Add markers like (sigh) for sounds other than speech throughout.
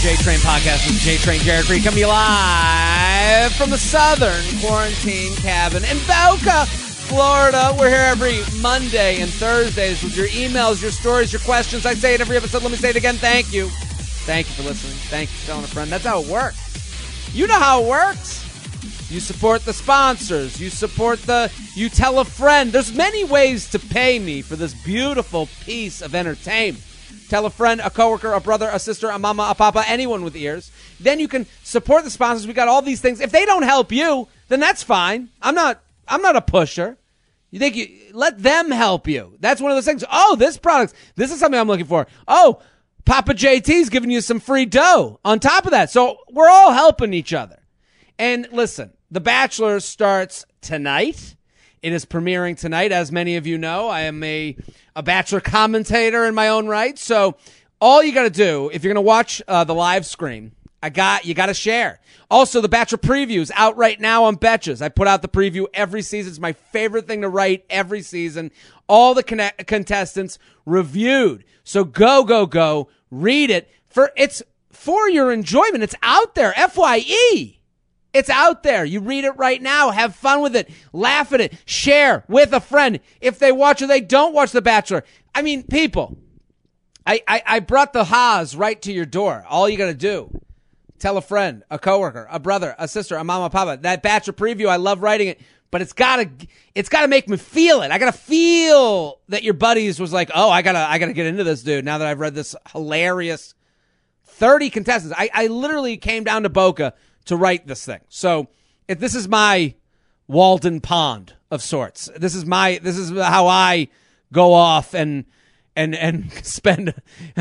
J Train podcast with J Train Jared Freid coming to you live from the Southern Quarantine Cabin in Boca, Florida. We're here every Monday and Thursdays with your emails, your stories, your questions. I say it every episode. Let me say it again. Thank you. Thank you for listening. Thank you for telling a friend. That's how it works. You know how it works. You support the sponsors. You support the. You tell a friend. There's many ways to pay me for this beautiful piece of entertainment. Tell a friend, a coworker, a brother, a sister, a mama, a papa, anyone with ears. Then you can support the sponsors. We got all these things. If they don't help you, then that's fine. I'm not. I'm not a pusher. You think you let them help you? That's one of those things. Oh, this product. This is something I'm looking for. Oh, Papa JT's giving you some free dough on top of that. So we're all helping each other. And listen, the Bachelor starts tonight. It is premiering tonight, as many of you know. I am a, a Bachelor commentator in my own right. So all you got to do, if you're going to watch uh, the live stream, I got you got to share. Also, the Bachelor previews out right now on Betches. I put out the preview every season. It's my favorite thing to write every season. All the con- contestants reviewed. So go, go, go. Read it for it's for your enjoyment. It's out there. Fye. It's out there. You read it right now. Have fun with it. Laugh at it. Share with a friend. If they watch or they don't watch The Bachelor. I mean, people, I, I, I brought the Haas right to your door. All you got to do, tell a friend, a coworker, a brother, a sister, a mama, papa. That Bachelor preview, I love writing it, but it's gotta, it's gotta make me feel it. I gotta feel that your buddies was like, oh, I gotta, I gotta get into this dude now that I've read this hilarious 30 contestants. I, I literally came down to Boca to write this thing. So if this is my Walden Pond of sorts, this is my this is how I go off and and and (laughs) spend.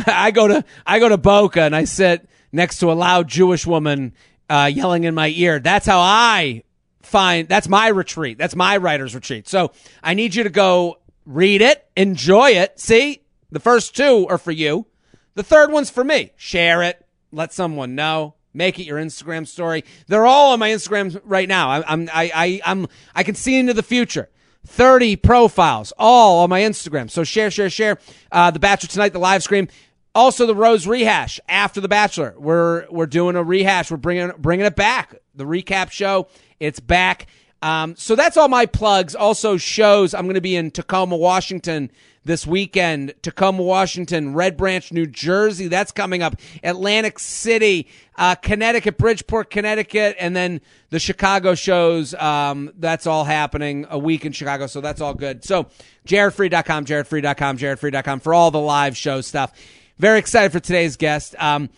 I go to I go to Boca and I sit next to a loud Jewish woman uh, yelling in my ear. That's how I find. That's my retreat. That's my writer's retreat. So I need you to go read it, enjoy it. See, the first two are for you. The third one's for me. Share it. Let someone know. Make it your Instagram story. They're all on my Instagram right now. I, I'm, I, I, I'm, I can see into the future. 30 profiles, all on my Instagram. So share, share, share. Uh, the Bachelor tonight, the live stream. Also, the Rose rehash after the Bachelor. We're we're doing a rehash. We're bringing bringing it back. The recap show. It's back. Um, so that's all my plugs. Also shows. I'm going to be in Tacoma, Washington this weekend. Tacoma, Washington, Red Branch, New Jersey. That's coming up. Atlantic City, uh, Connecticut, Bridgeport, Connecticut, and then the Chicago shows. Um, that's all happening a week in Chicago. So that's all good. So jaredfreid.com, jaredfreid.com, jaredfreid.com for all the live show stuff. Very excited for today's guest. Um,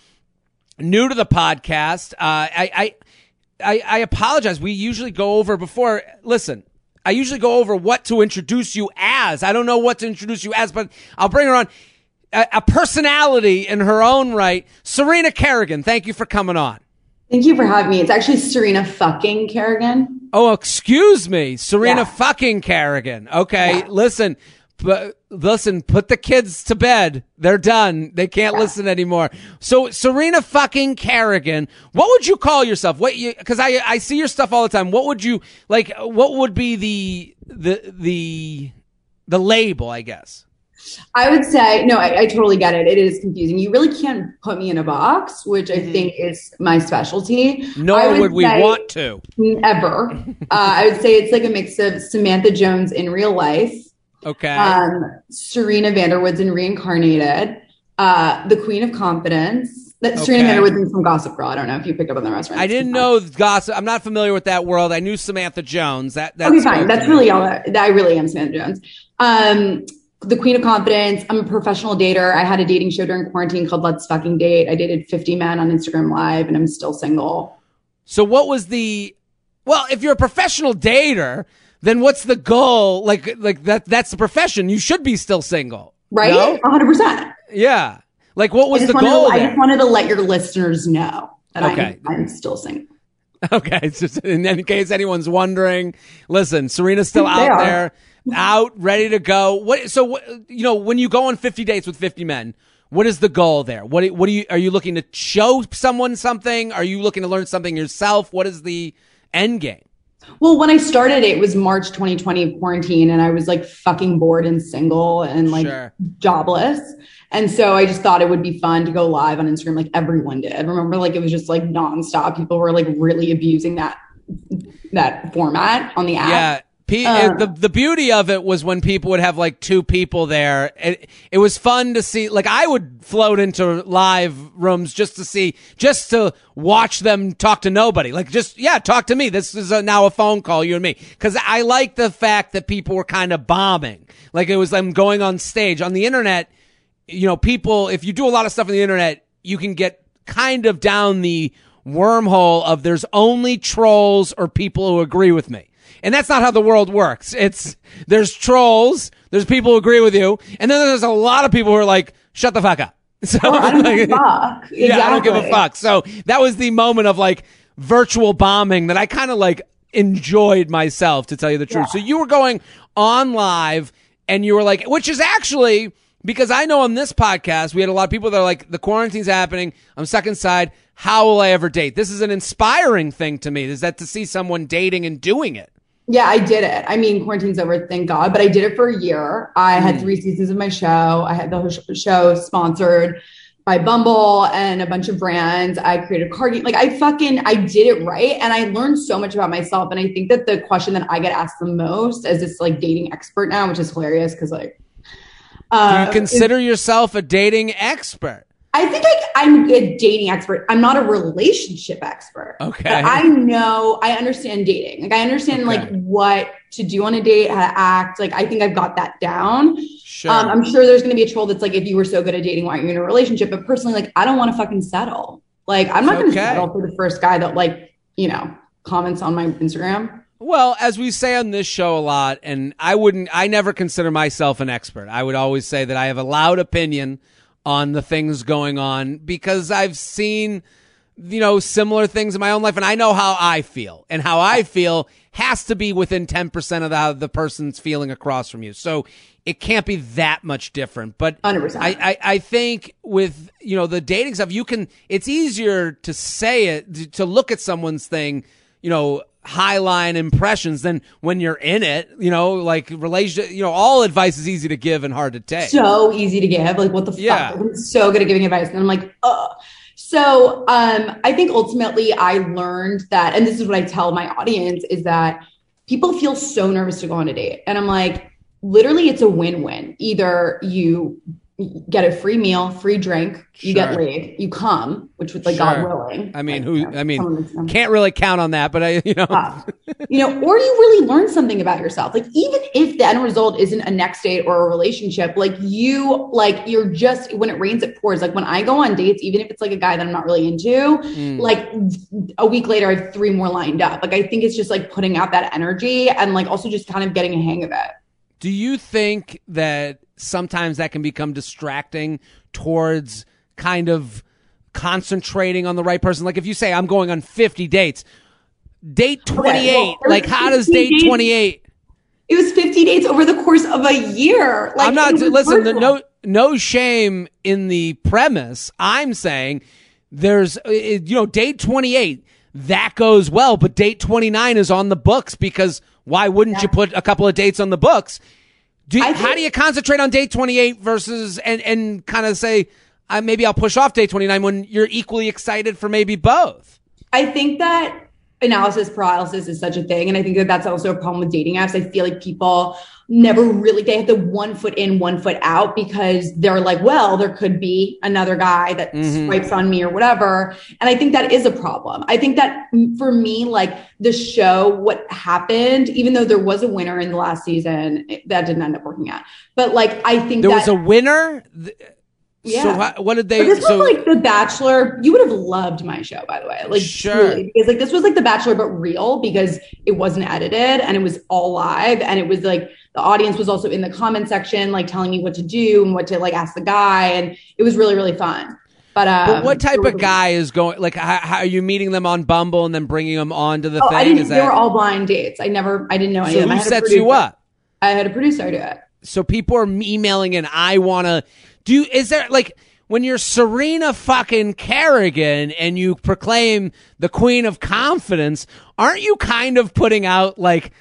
new to the podcast. Uh, I, I, I, I apologize. We usually go over before. Listen, I usually go over what to introduce you as. I don't know what to introduce you as, but I'll bring her on. A, a personality in her own right. Serena Kerrigan, thank you for coming on. Thank you for having me. It's actually Serena fucking Kerrigan. Oh, excuse me. Serena yeah. fucking Kerrigan. Okay, yeah. listen. But listen, put the kids to bed. They're done. They can't yeah. listen anymore. So Serena fucking Kerrigan, what would you call yourself? What you, cause I, I see your stuff all the time. What would you, like, what would be the, the, the, the label, I guess? I would say, no, I, I, totally get it. It is confusing. You really can't put me in a box, which I mm-hmm. think is my specialty. Nor would, would we want to. Ever. (laughs) uh, I would say it's like a mix of Samantha Jones in real life Okay. Um, Serena van der Woodsen reincarnated, uh, the Queen of Confidence. That okay. Serena van der Woodsen from Gossip Girl. I don't know if you picked up on the restaurant. I didn't know Gossip. I'm not familiar with that world. I knew Samantha Jones. That that's okay, fine. That's really all. That, I really am Samantha Jones. Um, the Queen of Confidence. I'm a professional dater. I had a dating show during quarantine called Let's Fucking Date. I dated 50 men on Instagram Live, and I'm still single. So, what was the? Well, if you're a professional dater, then what's the goal? Like, like that, that's the profession. You should be still single. Right? 100%. Yeah. Like what was the goal? To, I just wanted to let your listeners know that okay. I'm, I'm still single. (laughs) Okay. Just in any case anyone's wondering, listen, Serena's still out are. there, out, ready to go. What, so what, you know, when you go on 50 dates with 50 men, what is the goal there? What, what are you, are you looking to show someone something? Are you looking to learn something yourself? What is the end game? Well, when I started, it was March 2020 quarantine, and I was like fucking bored and single and like Sure. jobless. And so I just thought it would be fun to go live on Instagram, like everyone did. Remember, like it was just like nonstop. People were like really abusing that that format on the app. Yeah. P- Um, the the beauty of it was when people would have like two people there. It, it was fun to see. Like I would float into live rooms just to see, just to watch them talk to nobody. Like just yeah, talk to me. This is a, now a phone call, you and me. Because I like the fact that people were kind of bombing. Like it was them going on stage on the internet. You know, people. If you do a lot of stuff on the internet, you can get kind of down the wormhole of there's only trolls or people who agree with me. And that's not how the world works. It's there's trolls, there's people who agree with you, and then there's a lot of people who are like, "Shut the fuck up." (laughs) So Oh, I don't give a like- fuck. (laughs) yeah, I don't give a fuck. So that was the moment of like virtual bombing that I kind of like enjoyed myself, to tell you the truth. So you were going on live, and you were like, which is actually because I know on this podcast we had a lot of people that are like, the quarantine's happening. I'm stuck inside. How will I ever date? This is an inspiring thing to me. Is that to see someone dating and doing it? Yeah, I did it. I mean, quarantine's over, thank God, but I did it for a year. I had three seasons of my show. I had the sh- show sponsored by Bumble and a bunch of brands. I created a card game. Like I fucking I did it right. And I learned so much about myself. And I think that the question that I get asked the most as this like dating expert now, which is hilarious because like Do uh, you consider yourself a dating expert? I think like I'm a dating expert. I'm not a relationship expert. Okay. But I know I understand dating. Like I understand like what to do on a date, how to act. Like I think I've got that down. Sure. Um, I'm sure there's gonna be a troll that's like, if you were so good at dating, why aren't you in a relationship? But personally, like I don't want to fucking settle. Like I'm not gonna settle for the first guy that like, you know, comments on my Instagram. Well, as we say on this show a lot, and I wouldn't, I never consider myself an expert. I would always say that I have a loud opinion on the things going on because I've seen, you know, similar things in my own life and I know how I feel. And how I feel has to be within 10% of the, how the person's feeling across from you. So it can't be that much different. But 100%. I, I, I think with, you know, the dating stuff, you can, it's easier to say it, to- to look at someone's thing, you know, highline impressions than when you're in it, you know, like relation, you know, all advice is easy to give and hard to take. so easy to give. Like, what the Yeah. fuck? I'm so good at giving advice. And I'm like, ugh. So um, I think ultimately I learned that, and this is what I tell my audience, is that people feel so nervous to go on a date. And I'm like, literally, it's a win-win. Either you get a free meal, free drink, you get laid, you come, which was like Sure. God willing. I mean, Like, who, you know, I mean, someone makes them- can't really count on that, but I, you know, tough. you know, or you really learn something about yourself. Like even if the end result isn't a next date or a relationship, like you like you're just when it rains it pours. Like when I go on dates, even if it's like a guy that I'm not really into, Mm. like a week later I have three more lined up. Like I think it's just like putting out that energy and like also just kind of getting a hang of it. Do you think that sometimes that can become distracting towards kind of concentrating on the right person? Like if you say I'm going on 50 dates, date 28, well, like how does date 28? It was 50 dates over the course of a year. Like I'm not listen, the, no no shame in the premise. I'm saying there's you know date 28 that goes well, but date 29 is on the books because why wouldn't you put a couple of dates on the books? Do you, I how do you concentrate on date 28 versus and and kind of say uh, maybe I'll push off date 29 when you're equally excited for maybe both? I think that analysis paralysis is such a thing. And I think that that's also a problem with dating apps. I feel like people never really, they have the one foot in, one foot out because they're like, well, there could be another guy that Mhm. swipes on me or whatever. And I think that is a problem. I think that for me, like the show, what happened, even though there was a winner in the last season, that didn't end up working out. But like, I think There that was a winner. Th- So Yeah. how, what did But they? this So was like The Bachelor. You would have loved my show, by the way. Like, Sure. truly, because like this was like The Bachelor, but real because it wasn't edited and it was all live, and it was like the audience was also in the comment section, like telling me what to do and what to like ask the guy, and it was really really fun. But, um, But what type of guy is going? Like, how, how are you meeting them on Bumble and then bringing them onto the Oh, thing? I didn't. is They that were all blind dates. I never. I didn't know any so? of them. I Who sets you up? I had a producer do it. So people are emailing and I want to do. Is there like when you're Serena fucking Kerrigan and you proclaim the queen of confidence, aren't you kind of putting out like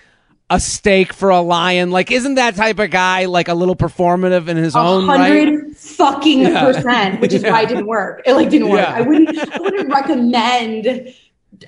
a steak for a lion? Like, isn't that type of guy like a little performative in his own right? hundred fucking percent, which is why it didn't work. It like didn't work. Yeah. I wouldn't I wouldn't recommend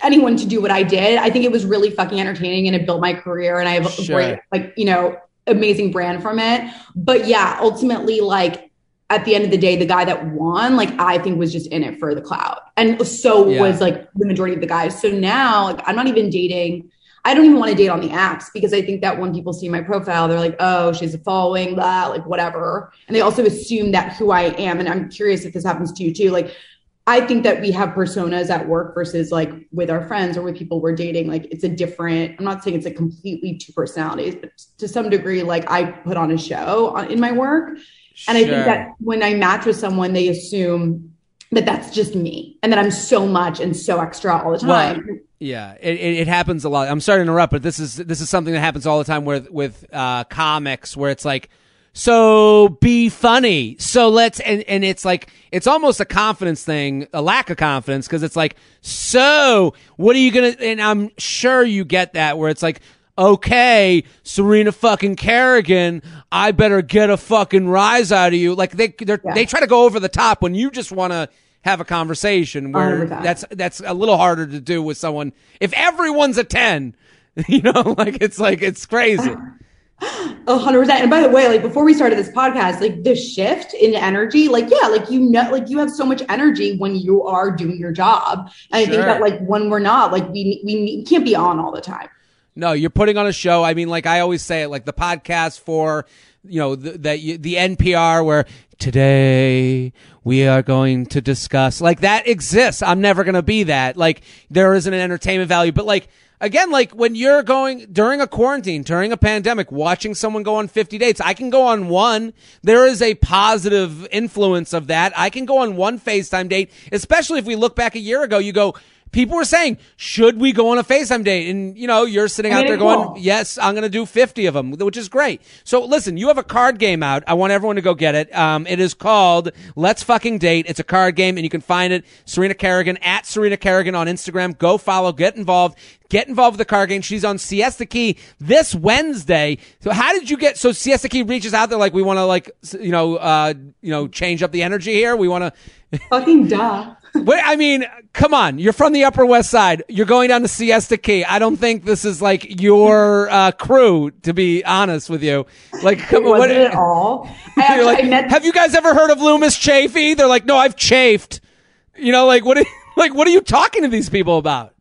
anyone to do what I did. I think it was really fucking entertaining and it built my career and I have a great like, you know, amazing brand from it. But yeah, ultimately like at the end of the day, the guy that won, like I think was just in it for the cloud. And so Yeah. was like the majority of the guys. So now like I'm not even dating I don't even want to date on the apps because I think that when people see my profile, they're like, oh, she's a following, blah, like whatever. And they also assume that who I am. And I'm curious if this happens to you too. Like, I think that we have personas at work versus like with our friends or with people we're dating. Like, it's a different, I'm not saying it's a completely two personalities, but to some degree, like I put on a show on, in my work. And I think that when I match with someone, they assume that that's just me and that I'm so much and so extra all the Well, time. Yeah, it, it, it happens a lot. I'm sorry to interrupt, but this is this is something that happens all the time with with uh, comics, where it's like, so be funny, so let's and and it's like it's almost a confidence thing, a lack of confidence, because it's like, so what are you gonna? And I'm sure you get that where it's like. Okay, Serena fucking Kerrigan, I better get a fucking rise out of you. Like they, they're, Yeah. they try to go over the top when you just want to have a conversation where that's that's a little harder to do with someone if everyone's a 10 (laughs) you know (laughs) like it's like it's crazy (sighs) A hundred percent. And by the way, like before we started this podcast, like the shift in energy, like yeah, like you know, like you have so much energy when you are doing your job. And I think that like when we're not, like we we can't be on all the time. No you're putting on a show. I mean like i always say it like the podcast for you know the the, the npr where today we are going to discuss like that exists. I'm never going to be that. Like there isn't an entertainment value. But like again like when you're going during a quarantine during a pandemic watching someone go on 50 dates i can go on one. There is a positive influence of that. I can go on one facetime date especially if we look back a year ago you go people were saying, should we go on a FaceTime date? And you know, you're sitting out there going, cool. yes, I'm going to do 50 of them, which is great. So listen, you have a card game out. I want everyone to go get it. Um, it is called Let's Fucking Date. It's a card game and you can find it Serena Kerrigan at Serena Kerrigan on Instagram. Go follow, get involved. Get involved with the card game. She's on Siesta Key this Wednesday. So how did you get? So Siesta Key reaches out there like we want to like you know uh you know change up the energy here. We want to (laughs) Fucking duh. Wait, I mean, come on. You're from the Upper West Side. You're going down to Siesta Key. I don't think this is like your uh, crew, to be honest with you. Like, come on. at all. (laughs) Actually like, met have you guys ever heard of Loomis Chafee? They're like, no, I've chafed. You know, like what? Are, (laughs) like, what are you talking to these people about?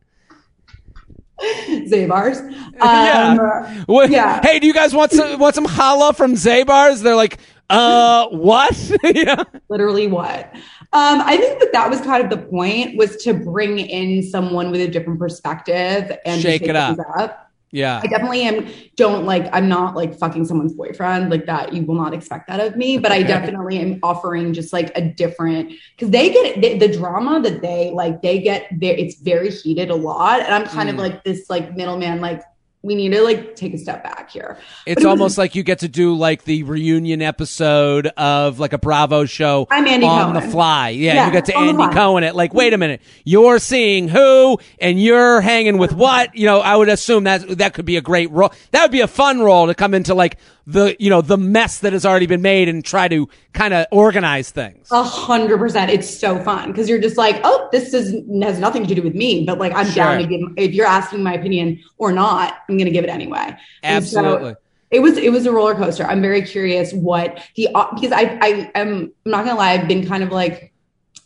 (laughs) Zabars. (laughs) Um, yeah. What, yeah. Hey, do you guys want some want some challah from Zabar's? They're like, uh, what? (laughs) yeah. literally what um i think that that was kind of the point was to bring in someone with a different perspective and Shake shake it up. up Yeah. i definitely am don't like i'm not like fucking someone's boyfriend like that you will not expect that of me but i definitely am offering just like a different because they get they, the drama that they like they get there it's very heated a lot and i'm kind Mm. of like this like middleman like we need to like take a step back here It's But it was- almost like you get to do like the reunion episode of like a Bravo show I'm Andy on Cohen. the fly. Yeah, Yeah, you get to Andy. Cohen it. Like, wait a minute, you're seeing who and you're hanging with what? You know, I would assume that that could be a great role. That would be a fun role to come into like the you know the mess that has already been made and try to kind of organize things. A hundred percent. It's so fun because you're just like, oh, this is has nothing to do with me, but like I'm Sure. down to give. If you're asking my opinion or not, I'm going to give it anyway. So Absolutely. it was it was a roller coaster. I'm very curious what the because I I am I'm not gonna lie. I've been kind of like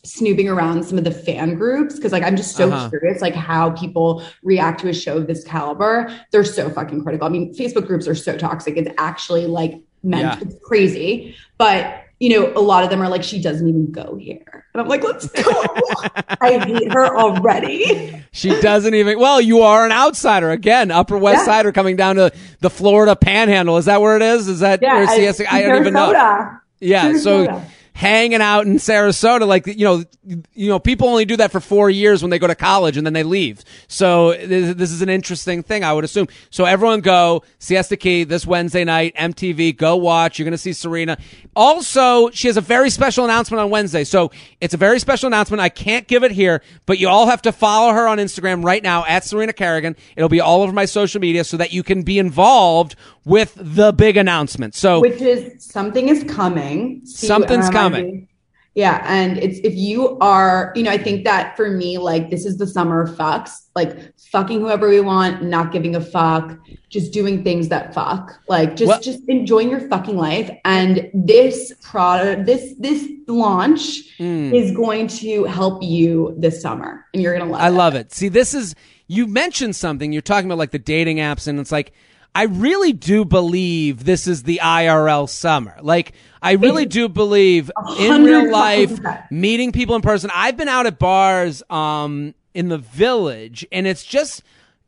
snooping around some of the fan groups because like I'm just so Uh-huh. curious like how people react to a show of this caliber. They're so fucking critical. I mean, Facebook groups are so toxic. It's actually like meant Yeah. it's crazy. But you know, a lot of them are like, she doesn't even go here. And I'm like, let's go. (laughs) I hate her already. She doesn't even. Well, you are an outsider again. Upper West Yeah. Sider coming down to the Florida Panhandle. Is that where it is? Is that where I- I don't even know. Yeah. So, Sarasota. Hanging out in Sarasota. Like, you know, you know, people only do that for four years when they go to college and then they leave. So this, this is an interesting thing, I would assume. So everyone go Siesta Key this Wednesday night, MTV, go watch. You're going to see Serena. Also, she has a very special announcement on Wednesday. So it's a very special announcement. I can't give it here, but you all have to follow her on Instagram right now at Serena Kerrigan. It'll be all over my social media so that you can be involved with the big announcement. So, which is something is coming. Something's coming. Yeah, and it's if you are, you know, I think that for me, like this is the summer of fucks, like fucking whoever we want, not giving a fuck, just doing things that fuck, like just just enjoying your fucking life. And this product, this this launch mm. is going to help you this summer, and you're gonna love. I it. love it. See, this is you mentioned something. You're talking about like the dating apps, and it's like I really do believe this is the IRL summer. Like, I really do believe in real life, meeting people in person. I've been out at bars um, in the village, and it's just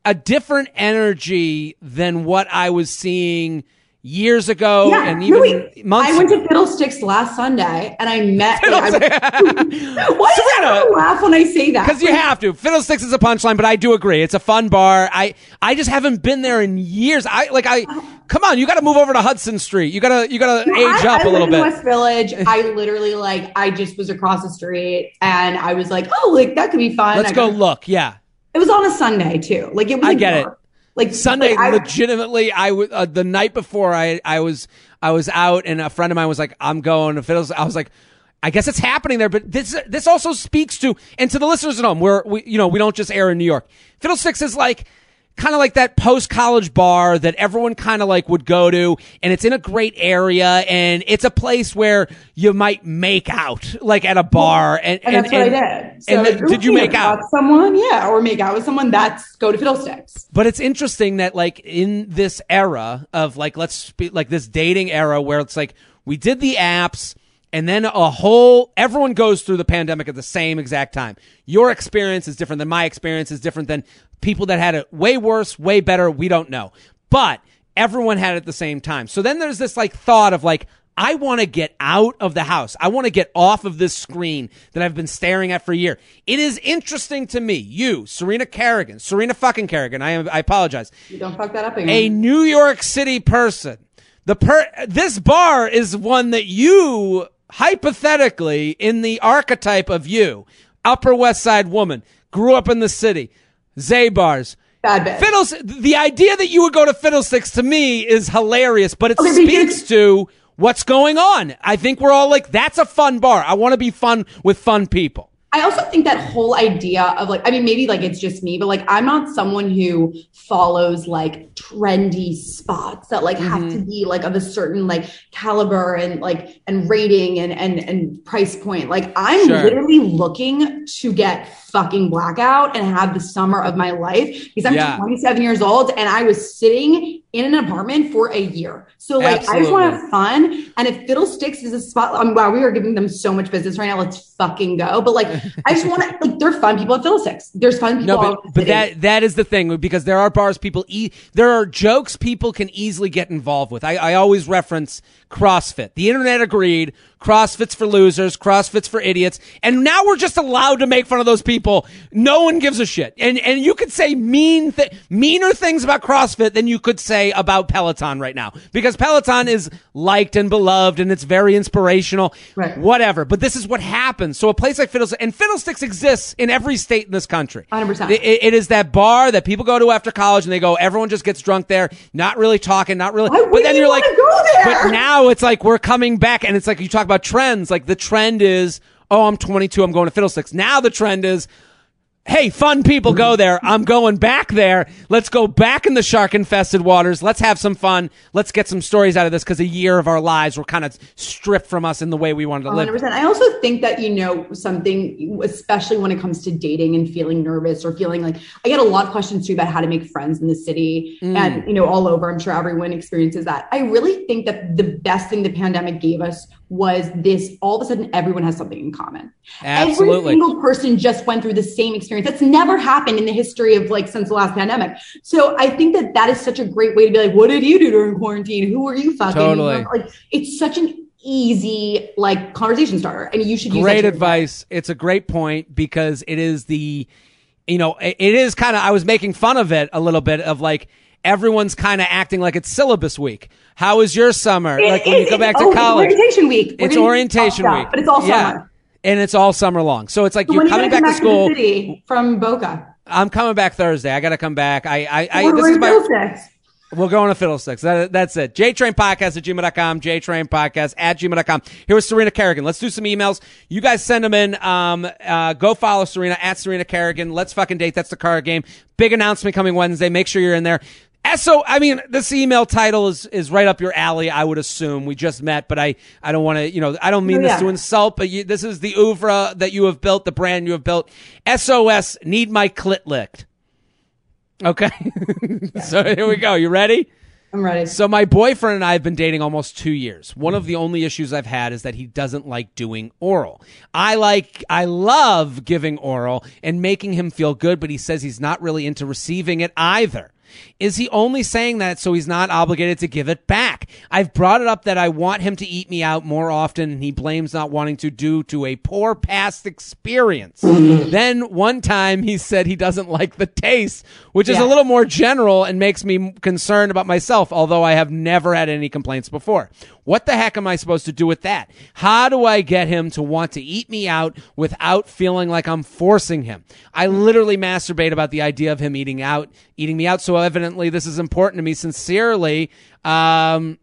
a different energy than what I was seeing – years ago yeah, and even really, months. I went to Fiddlesticks last Sunday and I met. (laughs) Like, I, (laughs) why do I laugh when I say that? Because you have to. Fiddlesticks is a punchline, but I do agree it's a fun bar. I I just haven't been there in years. I like I. Oh. Come on, you got to move over to Hudson Street. You gotta you gotta age I, up I a little bit. West Village. (laughs) I literally like I just was across the street and I was like, oh, like that could be fun. Let's go look. Yeah. It was on a Sunday too. Like it was. I get it. Like Sunday, like, I, legitimately, I was uh, the night before I I was I was out, and a friend of mine was like, "I'm going to Fiddles." I was like. I guess it's happening there, but this this also speaks to and to the listeners at home. Where we you know we don't just air in New York. Fiddlesticks is like kind of like that post college bar that everyone kind of like would go to and it's in a great area and it's a place where you might make out like at a bar and, and, and that's and, what I did. So and did you make out with someone? Yeah, or make out with someone that's go to Fiddlesticks. But it's interesting that like in this era of like let's speak like this dating era where it's like we did the apps and then a whole everyone goes through the pandemic at the same exact time. Your experience is different than my experience is different than people that had it way worse, way better, we don't know. But everyone had it at the same time. So then there's this like thought of like I want to get out of the house. I want to get off of this screen that I've been staring at for a year. It is interesting to me, you, Serena Kerrigan, Serena fucking Kerrigan. I am, I apologize. You don't fuck that up again. A New York City person. The per, this bar is one that you hypothetically, in the archetype of you, Upper West Side woman, grew up in the city, Zabar's. Fiddles, the idea that you would go to Fiddlesticks to me is hilarious, but it okay, speaks to what's going on. I think we're all like, that's a fun bar. I want to be fun with fun people. I also think that whole idea of like, I mean, maybe like it's just me, but like I'm not someone who follows like trendy spots that like mm-hmm. have to mm-hmm. be like of a certain like caliber and like and rating and and and price point. Like I'm sure. literally looking to get fucking blackout and have the summer of my life because I'm yeah. 27 years old and I was sitting in an apartment for a year. So like Absolutely. I just want to have fun. And if Fiddlesticks is a spot, um, wow, we are giving them so much business right now. Let's fucking go. But like I just want to like they're fun people at Fiddlesticks. There's fun people. No, but, but that that is the thing because there are bars people eat. there are jokes people can easily get involved with. I, I always reference CrossFit. The internet agreed. CrossFit's for losers. CrossFit's for idiots. And now we're just allowed to make fun of those people. No one gives a shit. And and you could say mean th- meaner things about CrossFit than you could say about Peloton right now because Peloton is liked and beloved and it's very inspirational. Right. Whatever. But this is what happens. So a place like Fiddlesticks and Fiddlesticks exists in every state in this country. 100%. It, it is that bar that people go to after college and they go. Everyone just gets drunk there, not really talking, not really. Why but then you're like, but now it's like we're coming back, and it's like you talk about trends. Like the trend is, oh, I'm 22, I'm going to Fiddlesticks. Now the trend is, hey, fun people go there. I'm going back there. Let's go back in the shark infested waters. Let's have some fun. Let's get some stories out of this because a year of our lives were kind of stripped from us in the way we wanted to 100%. live. I also think that, you know, something, especially when it comes to dating and feeling nervous or feeling like I get a lot of questions too about how to make friends in the city mm. and, you know, all over. I'm sure everyone experiences that. I really think that the best thing the pandemic gave us was this all of a sudden everyone has something in common. Absolutely. Every single person just went through the same experience. That's never happened in the history of like since the last pandemic. So I think that that is such a great way to be like, what did you do during quarantine? Who were you fucking? Totally. Like it's such an easy like conversation starter, and you should use Great advice. It's a great point because it is the, you know, it it is kind of, I was making fun of it a little bit of like, everyone's kind of acting like it's syllabus week. How was your summer? It like when you is- go back to it's college. orientation week. We're It's orientation week. but it's all Yeah. summer. And it's all summer long. So it's like So you're coming you gonna back to school. city from Boca? I'm coming back Thursday. I got to come back. I, I, I We're this is my. We're going to Fiddlesticks. That, that's it. JTrain Podcast at gmail.com. JTrain Podcast at gmail.com. Here with Serena Kerrigan. Let's do some emails. You guys send them in. Um, uh, go follow Serena at Serena Kerrigan. Let's fucking date. That's the card game. Big announcement coming Wednesday. Make sure you're in there. So, I mean, this email title is, is right up your alley, I would assume. We just met, but I, I don't want to, you know, I don't mean Oh, this to insult, but you, this is the oeuvre that you have built, the brand you have built. SOS, need my clit licked. Okay. (laughs) so here we go. You ready? I'm ready. So my boyfriend and I have been dating almost two years. One of the only issues I've had is that he doesn't like doing oral. I like, I love giving oral and making him feel good, but he says he's not really into receiving it either. Is he only saying that so he's not obligated to give it back? I've brought it up that I want him to eat me out more often and he blames not wanting to due to a poor past experience. (laughs) then one time he said he doesn't like the taste, which is Yeah. a little more general and makes me concerned about myself, although I have never had any complaints before. What the heck am I supposed to do with that? How do I get him to want to eat me out without feeling like I'm forcing him? I literally masturbate about the idea of him eating out, eating me out. So evidently this is important to me. Sincerely, um,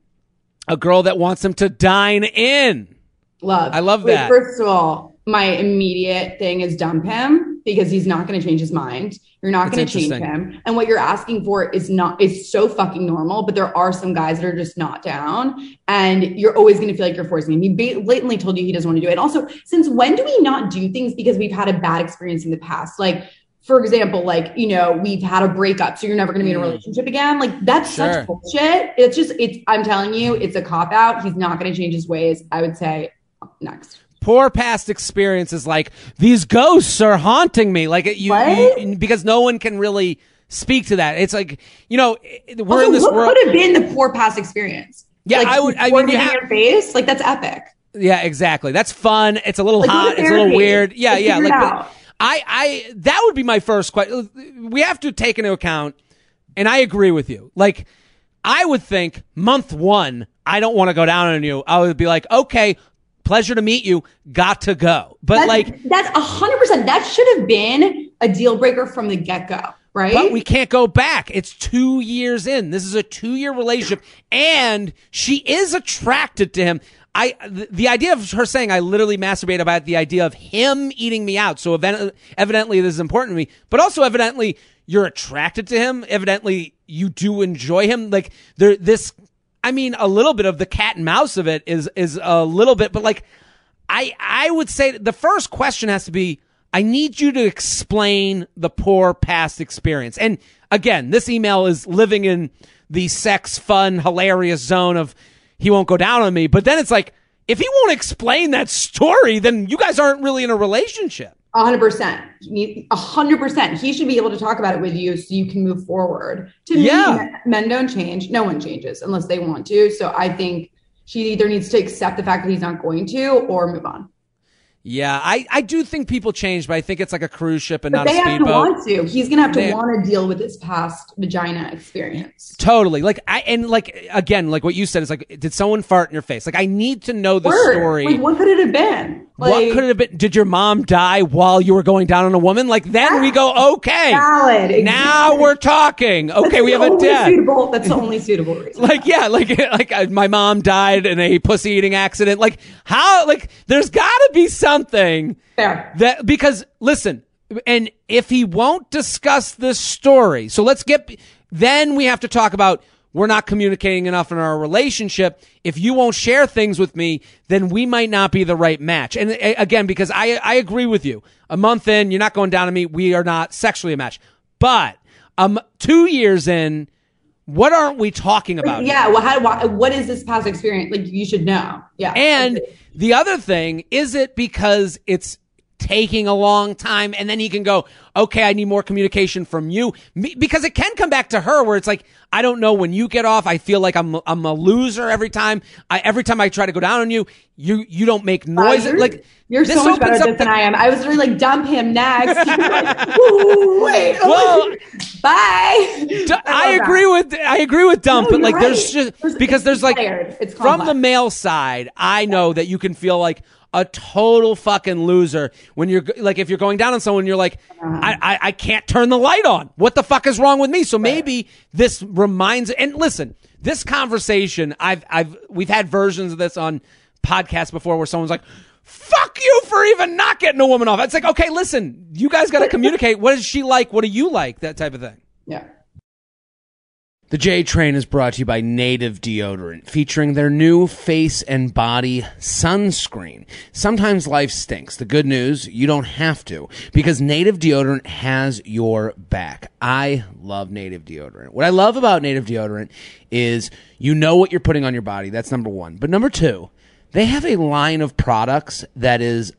a girl that wants him to dine in. Love. I love Wait, that. First of all, my immediate thing is dump him because he's not going to change his mind. You're not going to change him. And what you're asking for is not is so fucking normal, but there are some guys that are just not down and you're always going to feel like you're forcing him. He blatantly told you he doesn't want to do it. And also, since when do we not do things because we've had a bad experience in the past? Like for example, like, you know, we've had a breakup, so you're never going to be in a Mm. relationship again. Like, that's Sure. such bullshit. It's just, it's, I'm telling you, it's a cop out. He's not going to change his ways. I would say next. poor past experiences like these ghosts are haunting me like you, What? you because no one can really speak to that it's like you know we're Also, in this what world would have been the poor past experience? Yeah, like, I would- I mean, pouring you it in your face, like that's epic. yeah exactly that's fun it's a little Like, hot it's a little weird yeah yeah like it but out. I i that would be my first question we have to take into account and i agree with you like i would think month one i don't want to go down on you i would be like okay pleasure to meet you got to go but That's, like that's a hundred percent. That should have been a deal breaker from the get go, right? But we can't go back. It's two years in. This is a two year relationship, and she is attracted to him. I the, idea of her saying I literally masturbate about the idea of him eating me out. So evidently this is important to me, but also evidently you're attracted to him. Evidently you do enjoy him. Like there, this. I mean, a little bit of the cat and mouse of it is is a little bit, but like I I would say the first question has to be I need you to explain the poor past experience. And again, this email is living in the sex fun hilarious zone of he won't go down on me, but then it's like if he won't explain that story, then you guys aren't really in a relationship. A hundred percent. A hundred percent. He should be able to talk about it with you so you can move forward. To Yeah. me, men don't change. No one changes unless they want to. So I think she either needs to accept the fact that he's not going to or move on. Yeah, I, I do think people change, but I think it's like a cruise ship and But not a they to speedboat. want to. He's gonna have to want to deal with his past vagina experience. Totally. Like I and like again, like what you said is like, did someone fart in your face? Like I need to know the Word. story. Like, what could it have been? Like, what could it have been? Did your mom die while you were going down on a woman? Like then we go, okay, valid? now we're talking. Okay, That's we have a death. Suitable, that's the only suitable reason. (laughs) Like yeah, like (laughs) like uh, my mom died in a pussy eating accident. Like how? Like there's got to be something Fair. that because listen, and if he won't discuss this story, so let's get then we have to talk about we're not communicating enough in our relationship. If you won't share things with me, then we might not be the right match. And again, because I I agree with you. A month in, you're not going down to me. We are not sexually a match. But um, two years in, what aren't we talking about? Yeah. Well, how, why, what is this past experience? Like, you should know. Yeah. And the other thing is it because it's taking a long time and then he can go okay i need more communication from you. Me, because it can come back to her where it's like i don't know when you get off. I feel like i'm i'm a loser every time. I every time i try to go down on you you you don't make noise you're, like you're so much better at this than i am. I was really like dump him next. Like, (laughs) wait well, bye. I, I agree that. with i agree with dump no, but like right. there's just because there's like from the male side i know that you can feel like a total fucking loser when you're like if you're going down on someone you're like I, uh-huh. I, I can't turn the light on. What the fuck is wrong with me? So maybe this reminds and listen this conversation I've I've we've had versions of this on podcasts before where someone's like fuck you for even not getting a woman off. It's like okay listen you guys got to (laughs) communicate. What is she like? What do you like? That type of thing. Yeah the J Train is brought to you by Native Deodorant, featuring their new face and body sunscreen. Sometimes life stinks. The good news, you don't have to, because Native Deodorant has your back. I love Native Deodorant. What I love about Native Deodorant is you know what you're putting on your body. That's number one. But number two, they have a line of products that is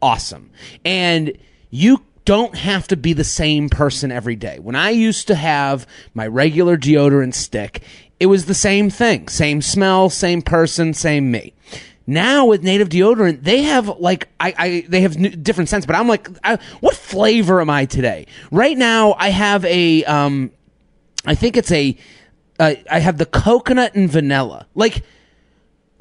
awesome. And you don't have to be the same person every day. When I used to have my regular deodorant stick, it was the same thing. Same smell, same person, same me. Now with native deodorant, they have like I, I they have different scents, but I'm like, I, what flavor am I today? Right now, I have a um, I think it's a uh, I have the coconut and vanilla. Like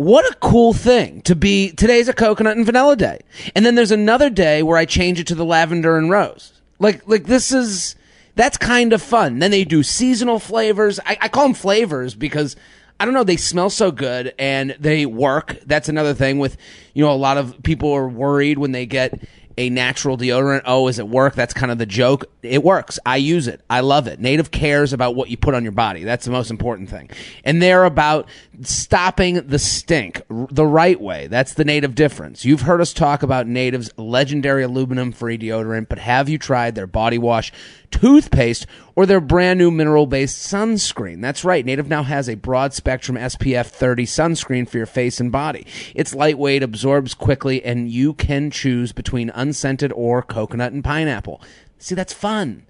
what a cool thing to be today's a coconut and vanilla day. And then there's another day where i change it to the lavender and rose. Like like this is that's kind of fun. Then they do seasonal flavors. I, I call them flavors because i don't know they smell so good and they work. That's another thing with you know a lot of people are worried when they get a natural deodorant. Oh, is it work? That's kind of the joke. It works. I use it. I love it. Native cares about what you put on your body. That's the most important thing. And they're about stopping the stink the right way. That's the native difference. You've heard us talk about Native's legendary aluminum free deodorant, but have you tried their body wash? toothpaste, or their brand new mineral based sunscreen. That's right, Native now has a broad spectrum SPF 30 sunscreen for your face and body. It's lightweight, absorbs quickly, and you can choose between unscented or coconut and pineapple. See, that's fun.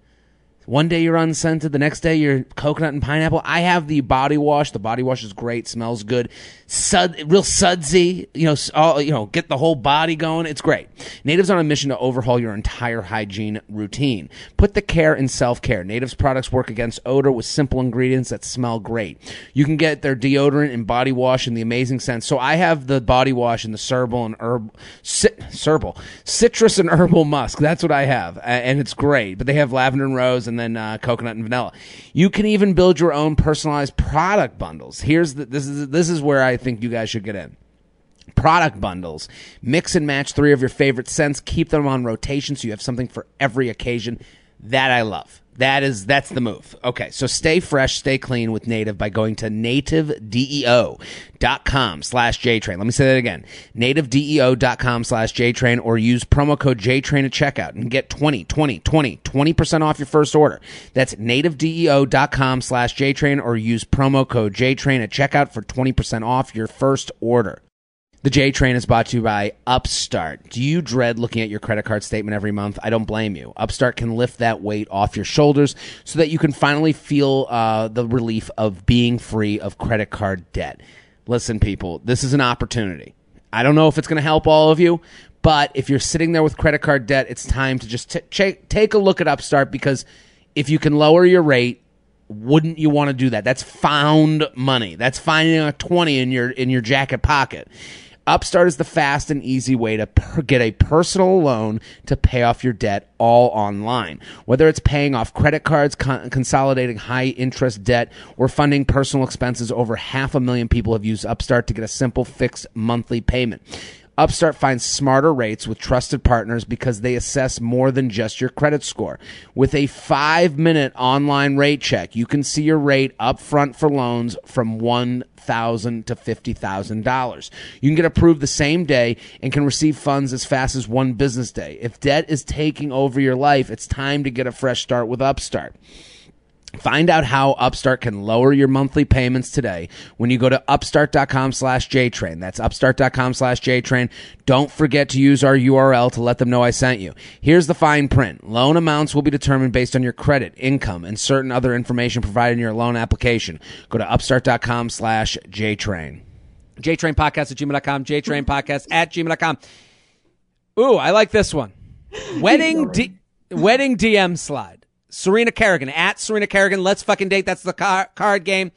One day you're unscented, the next day you're coconut and pineapple. I have the body wash. The body wash is great, smells good, sud, real sudsy. You know, all, you know, get the whole body going. It's great. Native's on a mission to overhaul your entire hygiene routine. Put the care in self care. Native's products work against odor with simple ingredients that smell great. You can get their deodorant and body wash in the amazing scent. So I have the body wash and the herbal and herb, herbal, citrus and herbal musk. That's what I have, and it's great. But they have lavender and rose and then uh, coconut and vanilla. You can even build your own personalized product bundles. Here's the, this is this is where I think you guys should get in. Product bundles. Mix and match three of your favorite scents. Keep them on rotation so you have something for every occasion. That I love. That is that's the move. Okay, so stay fresh, stay clean with Native by going to nativedeo.com slash JTrain. Let me say that again. Nativedeo.com slash JTrain or use promo code JTrain at checkout and get 20, 20, 20, 20% off your first order. That's nativedeo.com slash JTrain or use promo code JTrain at checkout for 20% off your first order. The J Train is brought to you by Upstart. Do you dread looking at your credit card statement every month? I don't blame you. Upstart can lift that weight off your shoulders so that you can finally feel uh, the relief of being free of credit card debt. Listen, people, this is an opportunity. I don't know if it's going to help all of you, but if you're sitting there with credit card debt, it's time to just t- take a look at Upstart because if you can lower your rate, wouldn't you want to do that? That's found money. That's finding a 20 in your in your jacket pocket. Upstart is the fast and easy way to per- get a personal loan to pay off your debt all online. Whether it's paying off credit cards, con- consolidating high interest debt, or funding personal expenses, over half a million people have used Upstart to get a simple fixed monthly payment. Upstart finds smarter rates with trusted partners because they assess more than just your credit score. With a five minute online rate check, you can see your rate up front for loans from one thousand to fifty thousand dollars. You can get approved the same day and can receive funds as fast as one business day. If debt is taking over your life, it's time to get a fresh start with Upstart. Find out how Upstart can lower your monthly payments today when you go to upstart.com slash JTrain. That's upstart.com slash JTrain. Don't forget to use our URL to let them know I sent you. Here's the fine print. Loan amounts will be determined based on your credit, income, and certain other information provided in your loan application. Go to upstart.com slash JTrain. JTrain podcast at gmail.com, JTrain podcast at gmail.com. Ooh, I like this one. Wedding, D- (laughs) wedding DM slide. Serena Kerrigan at Serena Kerrigan. Let's fucking date. That's the car- card game.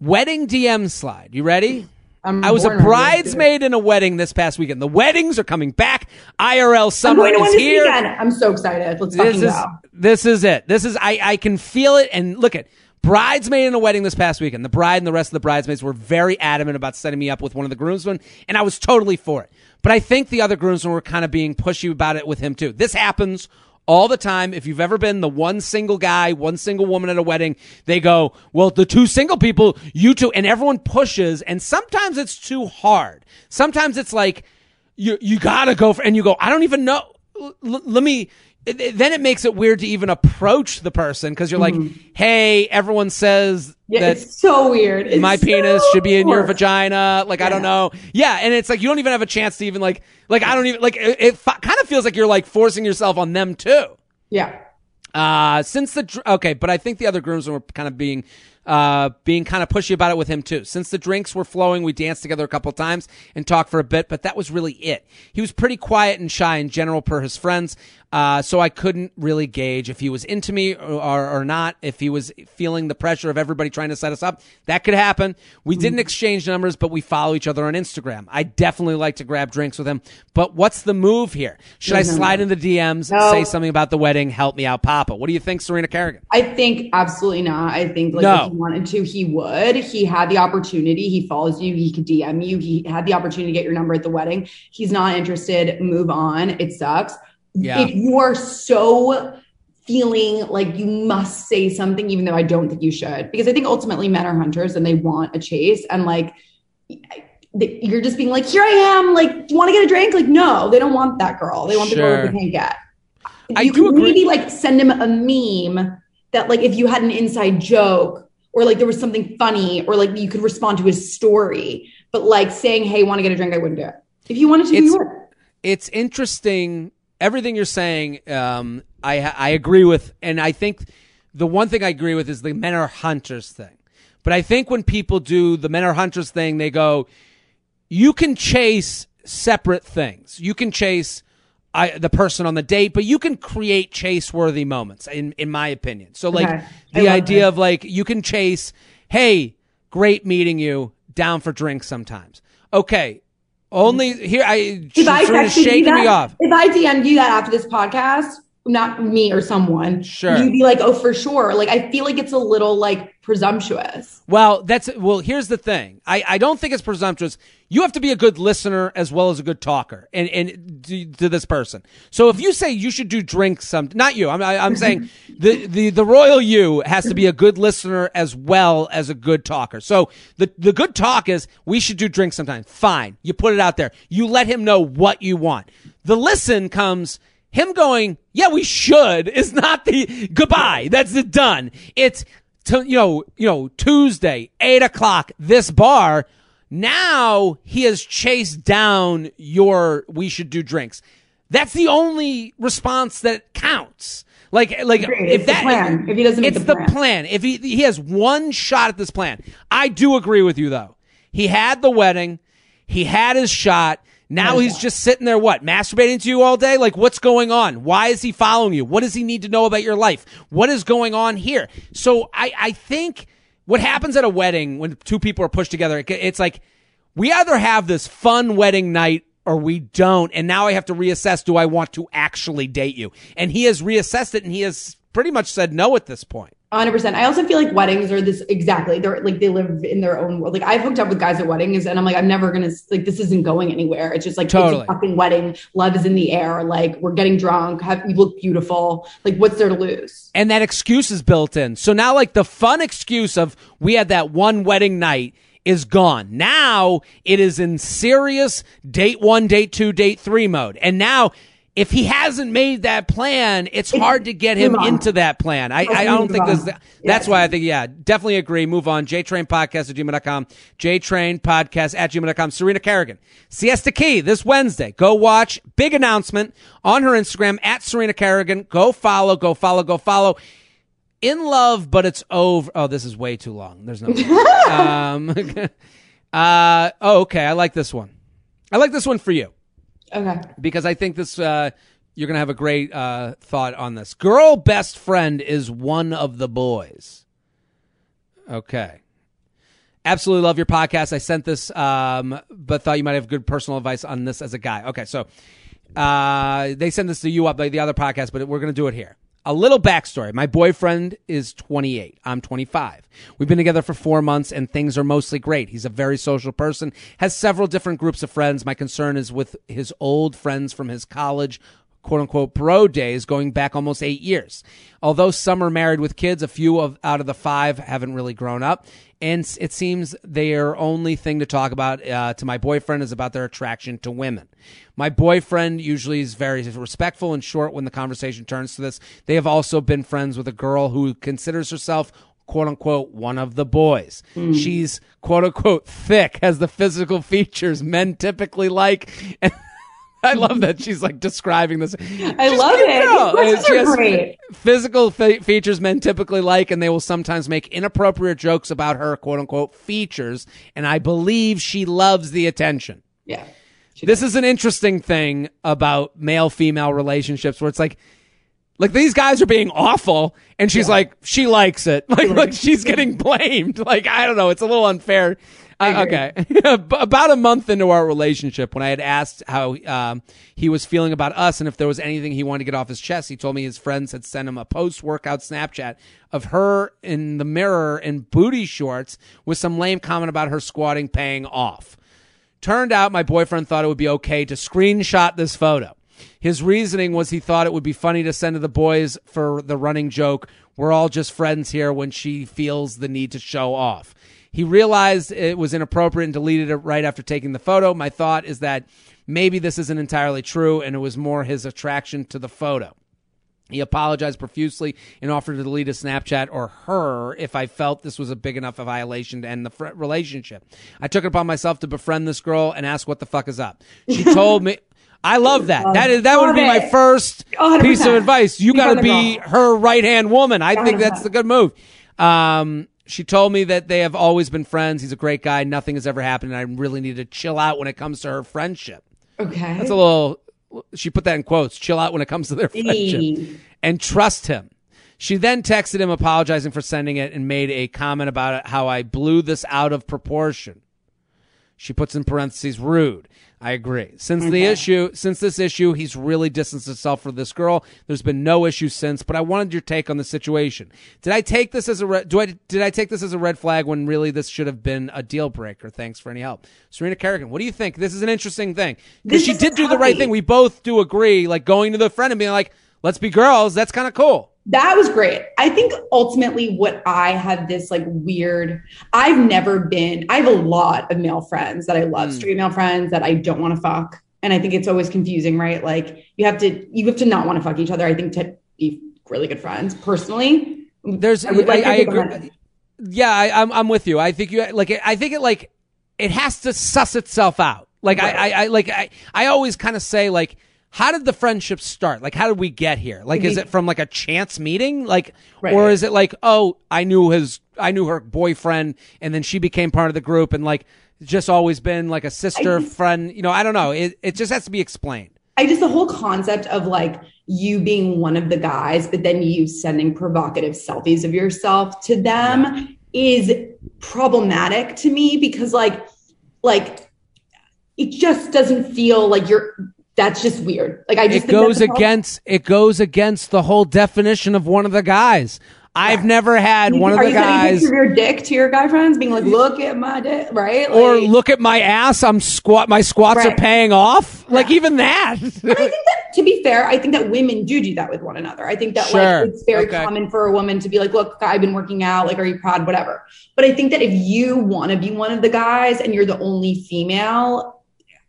Wedding DM slide. You ready? I'm I was a bridesmaid in a wedding this past weekend. The weddings are coming back. IRL I'm going to is here. weekend. I'm so excited. Let's This fucking is go. this is it. This is I I can feel it. And look at bridesmaid in a wedding this past weekend. The bride and the rest of the bridesmaids were very adamant about setting me up with one of the groomsmen, and I was totally for it. But I think the other groomsmen were kind of being pushy about it with him too. This happens all the time. If you've ever been the one single guy, one single woman at a wedding, they go, well, the two single people, you two, and everyone pushes. And sometimes it's too hard. Sometimes it's like, you, you gotta go for, and you go, I don't even know. L- let me, then it makes it weird to even approach the person because you're like, hey, everyone says Mm-hmm. Yeah, that it's so weird. It's my so penis should be in your vagina. Like, I don't know. Yeah. And it's like, you don't even have a chance to even like, like, I don't even, like, it, it kind of feels like you're like forcing yourself on them too. Yeah. Uh, since the, okay, but I think the other groomsmen were kind of being, uh, being kind of pushy about it with him too. Since the drinks were flowing, we danced together a couple times and talked for a bit, but that was really it. He was pretty quiet and shy in general per his friends. Uh, so I couldn't really gauge if he was into me or, or, not, if he was feeling the pressure of everybody trying to set us up. That could happen. We didn't exchange numbers, but we follow each other on Instagram. I definitely like to grab drinks with him. But what's the move here? Should I slide in the DMs, No. say something about the wedding, help me out, Papa? What do you think, Serena Kerrigan? I think absolutely not. I think like No. if he wanted to, he would. He had the opportunity. He follows you. He could DM you. He had the opportunity to get your number at the wedding. He's not interested. Move on. It sucks. Yeah. If you are so feeling like you must say something, even though I don't think you should, because I think ultimately men are hunters and they want a chase and like you're just being like, here I am. Like, do you want to get a drink? Like, no, they don't want that girl. They want the girl Sure. they can't get. I you do agree. maybe like send him a meme that like if you had an inside joke or like there was something funny or like you could respond to his story, but like saying, "Hey, want to get a drink?" I wouldn't do it. If you wanted to, It's- it's interesting. Everything you're saying, um, I I agree with, and I think the one thing I agree with is the men are hunters thing. But I think when people do the men are hunters thing, they go, you can chase separate things. You can chase I, the person on the date, but you can create chase worthy moments, in in my opinion. So like Okay. The idea this. of like you can chase, hey, great meeting you, down for drinks sometimes. Okay. Only here I If I Serena's texted you shaking that, me off. if I DM'd you that after this podcast, not me or someone, Sure. you'd be like, "Oh, for sure." Like I feel like it's a little like presumptuous. Well, that's well. Here's the thing. I, I don't think it's presumptuous. You have to be a good listener as well as a good talker, and and to, to this person. So if you say you should do drinks, some not you. I'm I, I'm saying (laughs) the, the the royal you has to be a good listener as well as a good talker. So the the good talk is we should do drinks sometimes. Fine, you put it out there. You let him know what you want. The listen comes him going, yeah, we should (laughs) is not the goodbye. That's the done. It's to, you know, you know, Tuesday, eight o'clock, this bar. Now he has chased down your we should do drinks. That's the only response that counts. Like, like Agreed. if It's the that plan. If he doesn't it's the the plan. plan. If he he has one shot at this plan, I do agree with you though. He had the wedding, he had his shot. Now he's just sitting there, what, masturbating to you all day? Like, what's going on? Why is he following you? What does he need to know about your life? What is going on here? So I, I think what happens at a wedding when two people are pushed together, it- it's like we either have this fun wedding night or we don't. And now I have to reassess do I want to actually date you? And he has reassessed it and he has pretty much said no at this point. 100%. I also feel like weddings are this exactly. They're like they live in their own world. Like I've hooked up with guys at weddings and I'm like, I'm never going to, like, this isn't going anywhere. It's just like, Totally. it's a fucking wedding. Love is in the air. Like, we're getting drunk. Have, we look beautiful. Like, what's there to lose? and that excuse is built in. So now, like the fun excuse of we had that one wedding night is gone. Now it is in serious date one, date two, date three mode. And now if he hasn't made that plan, it's, hard to get him into that plan. I, I don't think there's, that's why I think, yeah, definitely agree. Move on. JTrain Podcast at gmail.com. JTrain Podcast at gmail.com. Serena Kerrigan. Siesta Key this Wednesday. Go watch. Big announcement on her Instagram at Serena Kerrigan. Go follow, go follow, go follow. In love, but it's over. Oh, this is way too long. There's no. (laughs) um, (laughs) uh, oh, okay. I like this one. I like this one for you. Okay. Because I think this uh, you're gonna have a great uh, thought on this. Girl best friend is one of the boys. Okay. Absolutely love your podcast. I sent this, um, but thought you might have good personal advice on this as a guy. Okay, so uh, they sent this to you up like the other podcast, but we're gonna do it here. A little backstory. My boyfriend is 28. I'm 25. We've been together for four months and things are mostly great. He's a very social person, has several different groups of friends. My concern is with his old friends from his college quote unquote bro days going back almost eight years. Although some are married with kids, a few of out of the five haven't really grown up. And it seems their only thing to talk about uh, to my boyfriend is about their attraction to women. My boyfriend usually is very respectful and short when the conversation turns to this. They have also been friends with a girl who considers herself quote unquote one of the boys. Mm. She's quote unquote thick, has the physical features men typically like. (laughs) And (laughs) I love that she's like describing this. I she's love it. She has great. physical fe- features men typically like, and they will sometimes make inappropriate jokes about her quote unquote features. And I believe she loves the attention. Yeah. This does. is an interesting thing about male female relationships where it's like, like these guys are being awful, and she's yeah. like, she likes it. (laughs) Like, like she's getting blamed. (laughs) Like, I don't know. It's a little unfair uh, okay. (laughs) About a month into our relationship, when I had asked how um, he was feeling about us and if there was anything he wanted to get off his chest, he told me his friends had sent him a post workout Snapchat of her in the mirror in booty shorts with some lame comment about her squatting paying off. Turned out my boyfriend thought it would be okay to screenshot this photo. His reasoning was he thought it would be funny to send to the boys for the running joke, we're all just friends here when she feels the need to show off. He realized it was inappropriate and deleted it right after taking the photo. My thought is that maybe this isn't entirely true and it was more his attraction to the photo. He apologized profusely and offered to delete a Snapchat or her if I felt this was a big enough violation to end the fr- relationship. I took it upon myself to befriend this girl and ask what the fuck is up. She (laughs) told me. I love that. That is that would be my first 100%. piece of advice. You, got to be her right hand woman. I 100%. think that's the good move. Um, she told me that they have always been friends. He's a great guy. Nothing has ever happened. And I really need to chill out when it comes to her friendship. Okay. That's a little, she put that in quotes chill out when it comes to their friendship and trust him. She then texted him apologizing for sending it and made a comment about it, how I blew this out of proportion. She puts in parentheses rude. I agree. Since okay. the issue, since this issue, he's really distanced himself from this girl. There's been no issue since, but I wanted your take on the situation. Did I take this as a red, do I did I take this as a red flag when really this should have been a deal breaker? Thanks for any help, Serena Kerrigan. What do you think? This is an interesting thing because she did do the right thing. We both do agree, like going to the friend and being like, "Let's be girls." That's kind of cool that was great. I think ultimately what I have this like weird, I've never been, I have a lot of male friends that I love, mm. straight male friends that I don't want to fuck. And I think it's always confusing, right? Like you have to, you have to not want to fuck each other. I think to be really good friends personally. There's, I, like I, I agree. Yeah, I, am I'm, I'm with you. I think you like, I think it like, it has to suss itself out. Like right. I, I, I, like, I, I always kind of say like, how did the friendship start? Like, how did we get here? Like, is it from like a chance meeting? Like, right. or is it like, oh, I knew his, I knew her boyfriend and then she became part of the group and like, just always been like a sister friend, you know, I don't know. It, it just has to be explained. I just, the whole concept of like you being one of the guys, but then you sending provocative selfies of yourself to them yeah. is problematic to me because like, like, it just doesn't feel like you're that's just weird. Like I just it goes against it goes against the whole definition of one of the guys. I've never had one of the guys. your dick to your guy friends, being like, "Look at my dick," right? Like, or look at my ass. I'm squat. My squats right. are paying off. Yeah. Like even that. I think that, to be fair, I think that women do do that with one another. I think that sure. like it's very okay. common for a woman to be like, "Look, I've been working out. Like, are you proud? Whatever." But I think that if you want to be one of the guys and you're the only female,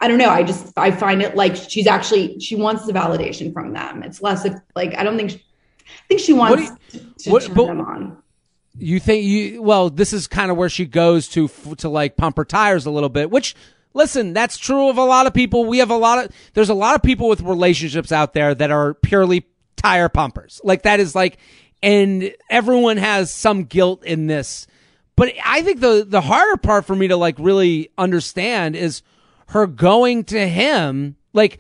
I don't know. I just I find it like she's actually she wants the validation from them. It's less of like I don't think she, I think she wants you- to what- turn but- them on. You think you well, this is kind of where she goes to to like pump her tires a little bit, which listen, that's true of a lot of people. We have a lot of there's a lot of people with relationships out there that are purely tire pumpers. Like that is like and everyone has some guilt in this. But I think the the harder part for me to like really understand is her going to him like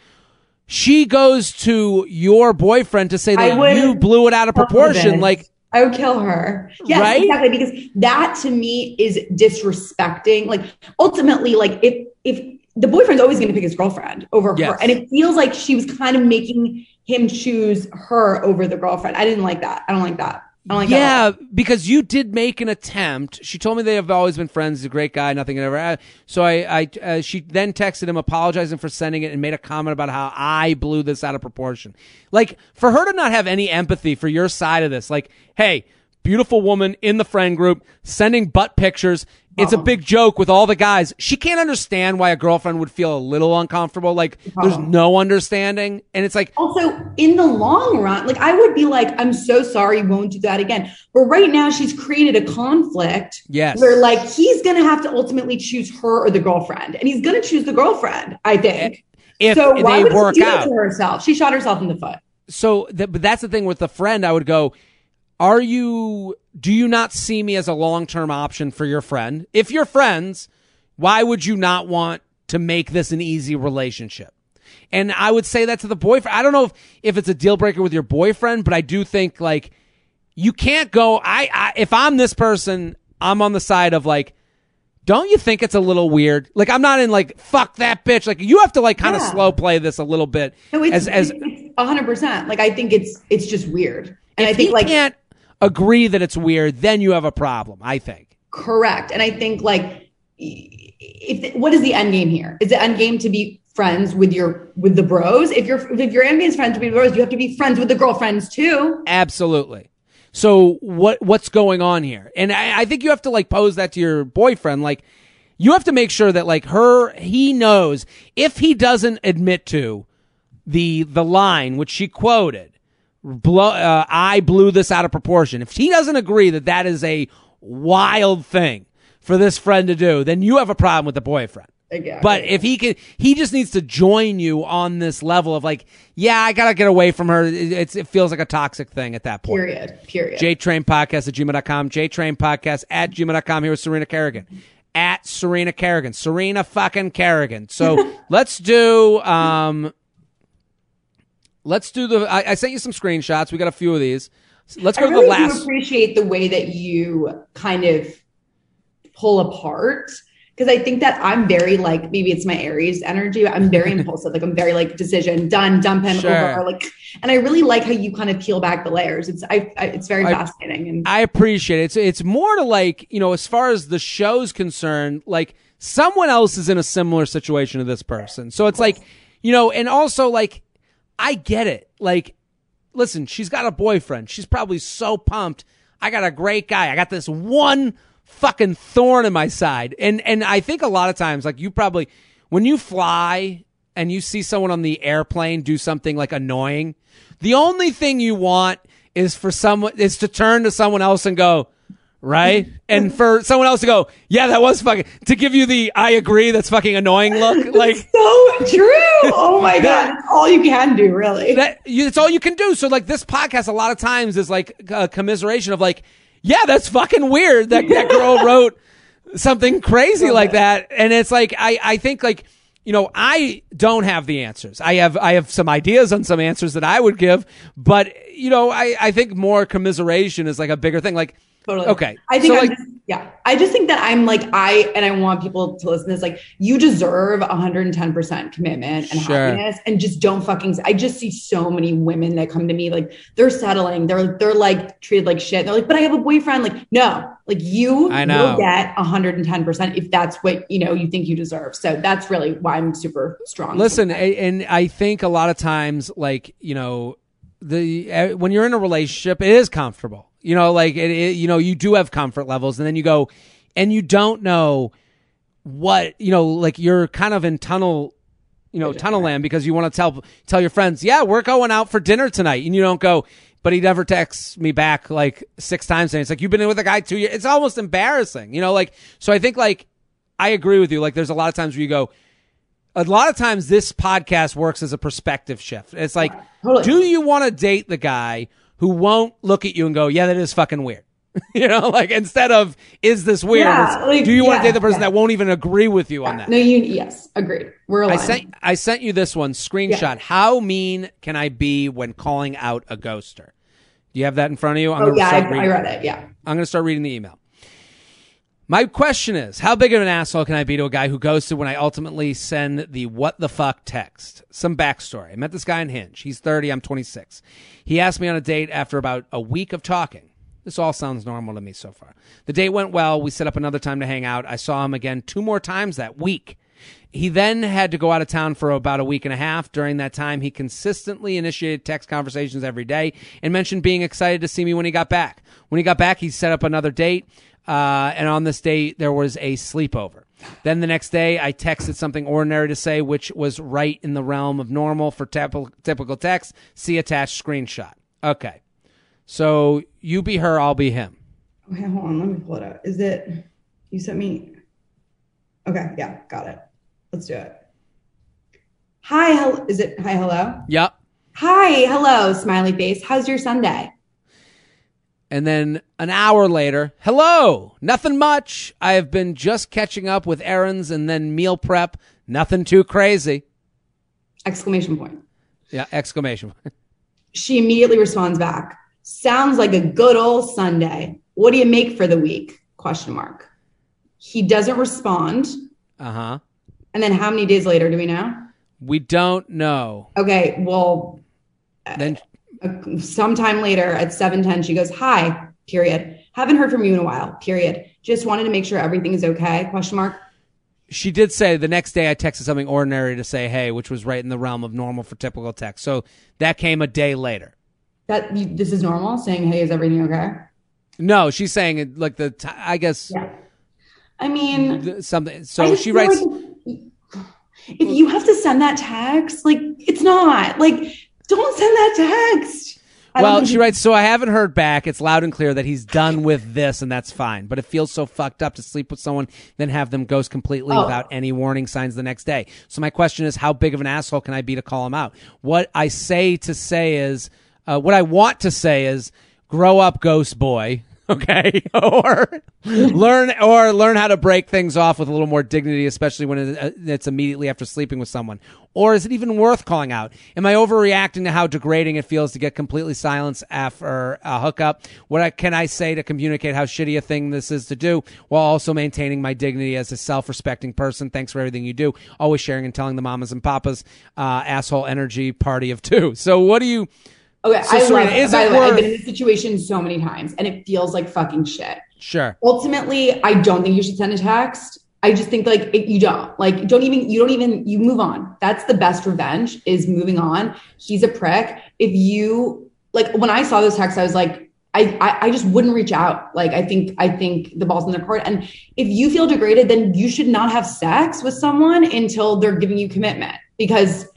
she goes to your boyfriend to say that you blew it out of proportion like I would kill her. Yes, Right? exactly. Because that to me is disrespecting. Like ultimately, like if if the boyfriend's always going to pick his girlfriend over Yes. her, and it feels like she was kind of making him choose her over the girlfriend. I didn't like that. I don't like that. Like yeah, because you did make an attempt. She told me they have always been friends. He's a great guy. Nothing had ever. So I, I, uh, she then texted him apologizing for sending it and made a comment about how I blew this out of proportion. Like for her to not have any empathy for your side of this. Like, hey, beautiful woman in the friend group sending butt pictures. It's a Uh-huh. big joke with all the guys. She can't understand why a girlfriend would feel a little uncomfortable. Like there's Uh-huh. no understanding, and it's like Also, in the long run, like I would be like, I'm so sorry, won't do that again. But right now, she's created a conflict Yes. where like he's gonna have to ultimately choose her or the girlfriend, and he's gonna choose the girlfriend. I think. if so why would work she do that to herself? She shot herself in the foot. so but that's the thing with the friend i would go are you do you not see me as a long-term option for your friend if you're friends why would you not want to make this an easy relationship and i would say that to the boyfriend i don't know if, if it's a deal breaker with your boyfriend but i do think like you can't go I, I if i'm this person i'm on the side of like don't you think it's a little weird? Like I'm not in like fuck that bitch. Like you have to like kind of Yeah. slow play this a little bit. No, it's as as hundred percent. Like I think it's it's just weird, and I think like can't agree that it's weird, then you have a problem. I think. correct, and I think like if what is the end game here? Is the end game to be friends with your with the bros? If you're if your end game is friends with the bros, you have to be friends with the girlfriends too. Absolutely. So what what's going on here? And I, I think you have to like pose that to your boyfriend. Like you have to make sure that like her he knows if he doesn't admit to the the line which she quoted, blow, uh, I blew this out of proportion. If he doesn't agree that that is a wild thing for this friend to do, then you have a problem with the boyfriend. Exactly. But if he can, he just needs to join you on this level of like, yeah, I gotta get away from her. It, it's, it feels like a toxic thing at that point. period, period. JTrain Podcast at gmail.com. JTrain Podcast at gmail.com. Here with Serena Kerrigan. At Serena Kerrigan. Serena fucking Kerrigan. So (laughs) let's do, um, let's do the, I, I sent you some screenshots. We got a few of these. Let's I go to really the do last. appreciate the way that you kind of pull apart because I think that I'm very like maybe it's my Aries energy. but I'm very (laughs) impulsive. Like I'm very like decision done, dump him Sure. over. Like, and I really like how you kind of peel back the layers. It's I, I it's very I- fascinating. And I appreciate it. It's it's more to like you know as far as the show's concerned, like someone else is in a similar situation to this person. So it's like you know, and also like I get it. Like, listen, she's got a boyfriend. She's probably so pumped. I got a great guy. I got this one fucking thorn in my side. And and I think a lot of times, like you probably when you fly and you see someone on the airplane do something like annoying, the only thing you want is for someone is to turn to someone else and go, right? and for someone else to go, yeah, that was fucking to give you the I agree that's fucking annoying look. Like so true. Oh my god, all you can do, really. that it's all you can do. So like this podcast, a lot of times is like a uh, commiseration of like, yeah, that's fucking weird that that girl (laughs) wrote something crazy Love like it. that, and it's like I I think like you know I don't have the answers. I have I have some ideas on some answers that I would give, but you know I I think more commiseration is like a bigger thing. Like Totally. okay, I think so I'm like just, yeah. I just think that I'm like I and I want people to listen to this. Like you deserve 110 percent commitment and Sure. happiness, and just don't fucking. I just see so many women that come to me like they're settling. They're they're like treated like shit. They're like, but I have a boyfriend. Like no, like you I know. will get 110 percent if that's what you know you think you deserve. So that's really why I'm super strong. Listen, and I think a lot of times, like you know, the uh, when you're in a relationship, it is comfortable. You know, like it, it, you know, you do have comfort levels, and then you go, and you don't know what you know, like you're kind of in tunnel you know, tunnel land because you want to tell tell your friends, yeah, we're going out for dinner tonight, and you don't go. But he never texts me back like six times, and it's like you've been in with a guy two years. It's almost embarrassing, you know. Like so, I think like I agree with you. Like there's a lot of times where you go. A lot of times this podcast works as a perspective shift. It's like, Totally. do you want to date the guy who won't look at you and go, yeah, that is fucking weird? (laughs) you know, like instead of, is this weird? Yeah, like, do you want to date the person yeah. that won't even agree with you on that? No, you yes, agreed. We're I sent I sent you this one screenshot. How mean can I be when calling out a ghoster? Do you have that in front of you? I'm oh gonna yeah, I, I read it. Yeah. I'm going to start reading the email. My question is, how big of an asshole can I be to a guy who ghosted when I ultimately send the what the fuck text? Some backstory. I met this guy on Hinge. He's 30, I'm 26. He asked me on a date after about a week of talking. This all sounds normal to me so far. The date went well. We set up another time to hang out. I saw him again two more times that week. He then had to go out of town for about a week and a half. During that time, he consistently initiated text conversations every day and mentioned being excited to see me when he got back. When he got back, he set up another date, uh, and on this date, there was a sleepover. Then the next day, I texted something ordinary to say, which was right in the realm of normal for typ- typical text. See attached screenshot. Okay. So you be her, I'll be him. Okay, hold on. Let me pull it up. Is it? You sent me. Okay, yeah, got it. Let's do it. Hi, hello. Is it hi, hello? Yep. Hi, hello, smiley face. How's your Sunday? And then an hour later, hello, nothing much. I have been just catching up with errands and then meal prep. Nothing too crazy. Exclamation point. Yeah, exclamation. Point. (laughs) She immediately responds back. Sounds like a good old Sunday. What do you make for the week? Question mark. He doesn't respond. Uh huh. And then how many days later do we know? We don't know. Okay, well, Then sometime later at 7:10 she goes, "Hi." Period. Haven't heard from you in a while. Period. Just wanted to make sure everything is okay. Question mark. she did say the next day I texted something ordinary to say hey, which was right in the realm of normal for typical text. So that came a day later. That you, this is normal. Saying, "Hey, is everything okay?" No, she's saying it like the t- I guess Yeah. I mean, th- something. So she writes. like if you have to send that text, like it's not like don't send that text. I Well, she writes, so I haven't heard back. It's loud and clear that he's done with this, and that's fine. But it feels so fucked up to sleep with someone, then have them ghost completely Oh. without any warning signs the next day. So my question is, how big of an asshole can I be to call him out? What I say to say is, uh, what I want to say is, grow up, ghost boy. Okay, (laughs) or learn or learn how to break things off with a little more dignity, especially when uh, it's immediately after sleeping with someone. Or is it even worth calling out? Am I overreacting to how degrading it feels to get completely silenced after a hookup? What can I say to communicate how shitty a thing this is to do while also maintaining my dignity as a self-respecting person? Thanks for everything you do. Always sharing and telling the mamas and papas, uh, asshole energy party of two. So what do you? Okay. so I Serena, love By the way, I've been in this situation so many times, and it feels like fucking shit. Sure. ultimately i don't think you should send a text i just think like it, you don't like don't even you don't even you move on that's the best revenge is moving on he's a prick if you like when i saw those texts i was like I, I I just wouldn't reach out. Like I think I think the ball's in their court. And if you feel degraded, then you should not have sex with someone until they're giving you commitment because